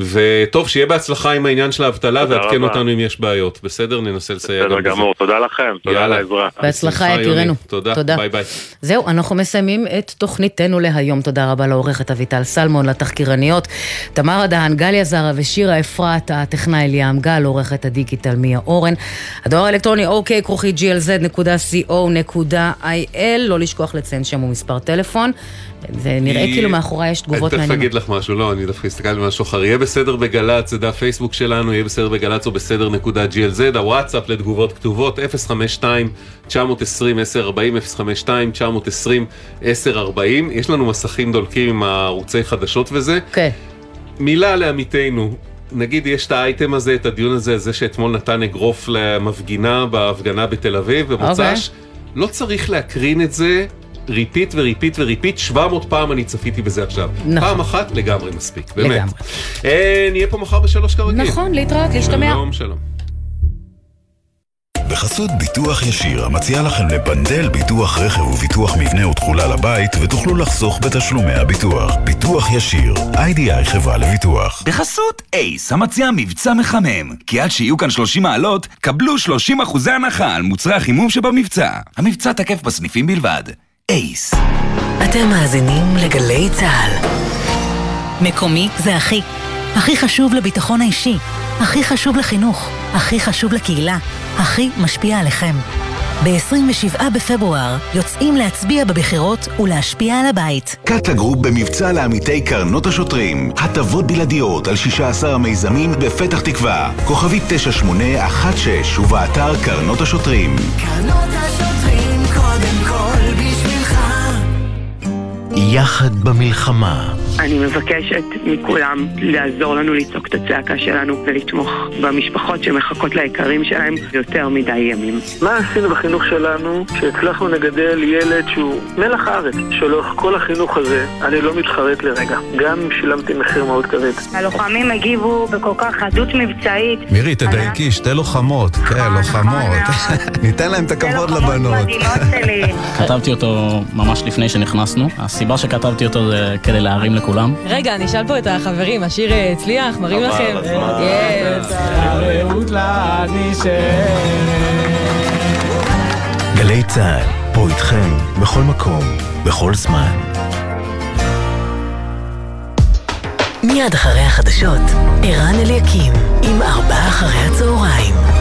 וטוב, שיהיה בהצלחה עם העניין של האבטלה, ועדכן. אותנו אם יש בעיות. בסדר? ננסה לסייע גם בסדר בזה. גמור, תודה לכם, תודה על. העזרה. בהצלחה, יקירנו. תודה, תודה. ביי ביי. זהו, אנחנו מסיימים את תוכניתנו להיום. תודה רבה לעורכת אביטל סלמון, לתחקירניות תמרה דהן, גליה זרה ושירה אפרת, הטכנאי אליאם גל, עורכת הדיגיטל מיה אורן. הדואר האלקטרוני אוקיי, כרוכי glz.co.il, לא לשכוח לציין שם ומספר טלפון. זה נראה היא- כאילו מאחורי יש תגובות אני תכף מעניינות. אגיד לך משהו, לא, אני דווקא הסתכלתי על משהו אחר. יהיה בסדר בגל"צ, זה דף פייסבוק שלנו, יהיה בסדר בגל"צ או בסדר נקודה glz, הוואטסאפ לתגובות כתובות, 052-920-1040, 052-920-1040. יש לנו מסכים דולקים עם הערוצי חדשות וזה. כן. מילה לעמיתנו. נגיד יש את האייטם הזה, את הדיון הזה, זה שאתמול נתן אגרוף למפגינה בהפגנה בתל אביב, במוצ"ש. אוקיי. לא צריך להקרין את זה repeat ו repeat ו repeat, 700 פעם אני צפיתי בזה עכשיו. נכון. פעם אחת לגמרי מספיק, באמת. לגמרי. אה, נהיה פה מחר בשלוש כרגיל. נכון, להתראות, להשתמע. שלום, שלום. בחסות ביטוח ישיר, המציע לכם לפנדל ביטוח רכב וביטוח מבנה ותכולה לבית, ותוכלו לחסוך בתשלומי הביטוח. ביטוח ישיר, איי-די-איי חברה לביטוח. בחסות אייס, המציע מבצע מחמם. כי עד שיהיו כאן 30 מעלות, קבלו 30 אחוזי הנחה על מוצרי החימום שבמבצע. המבצע תקף בסניפים בלבד. אייס. אתם מאזינים לגלי צה"ל. מקומי זה הכי. הכי חשוב לביטחון האישי, הכי חשוב לחינוך, הכי חשוב לקהילה, הכי משפיע עליכם. ב-27 בפברואר יוצאים להצביע בבחירות ולהשפיע על הבית. קאטה גרופ במבצע לעמיתי קרנות השוטרים. הטבות בלעדיות על 16 המיזמים בפתח תקווה. כוכבית 9816 ובאתר קרנות השוטרים. קרנות השוטרים יחד במלחמה. אני מבקשת מכולם לעזור לנו לצעוק את הצעקה שלנו ולתמוך במשפחות שמחכות ליקרים שלהם יותר מדי ימים. מה עשינו בחינוך שלנו שהצלחנו לגדל ילד שהוא מלח הארץ, שלאורך כל החינוך הזה אני לא מתחרט לרגע, גם אם שילמתי מחיר מאוד כבד. הלוחמים הגיבו בכל כך חדות מבצעית. מירי, תדייקי, שתי לוחמות. כן, לוחמות. ניתן להם את הכבוד לבנות. כתבתי אותו ממש לפני שנכנסנו. הסיבה שכתבתי אותו זה כדי להרים לכולם. רגע, אני אשאל פה את החברים, השיר אה, הצליח? מראים לכם? גלי צה"ל, פה איתכם, בכל מקום, בכל זמן. מיד אחרי החדשות, ערן אליקים, עם ארבעה אחרי הצהריים.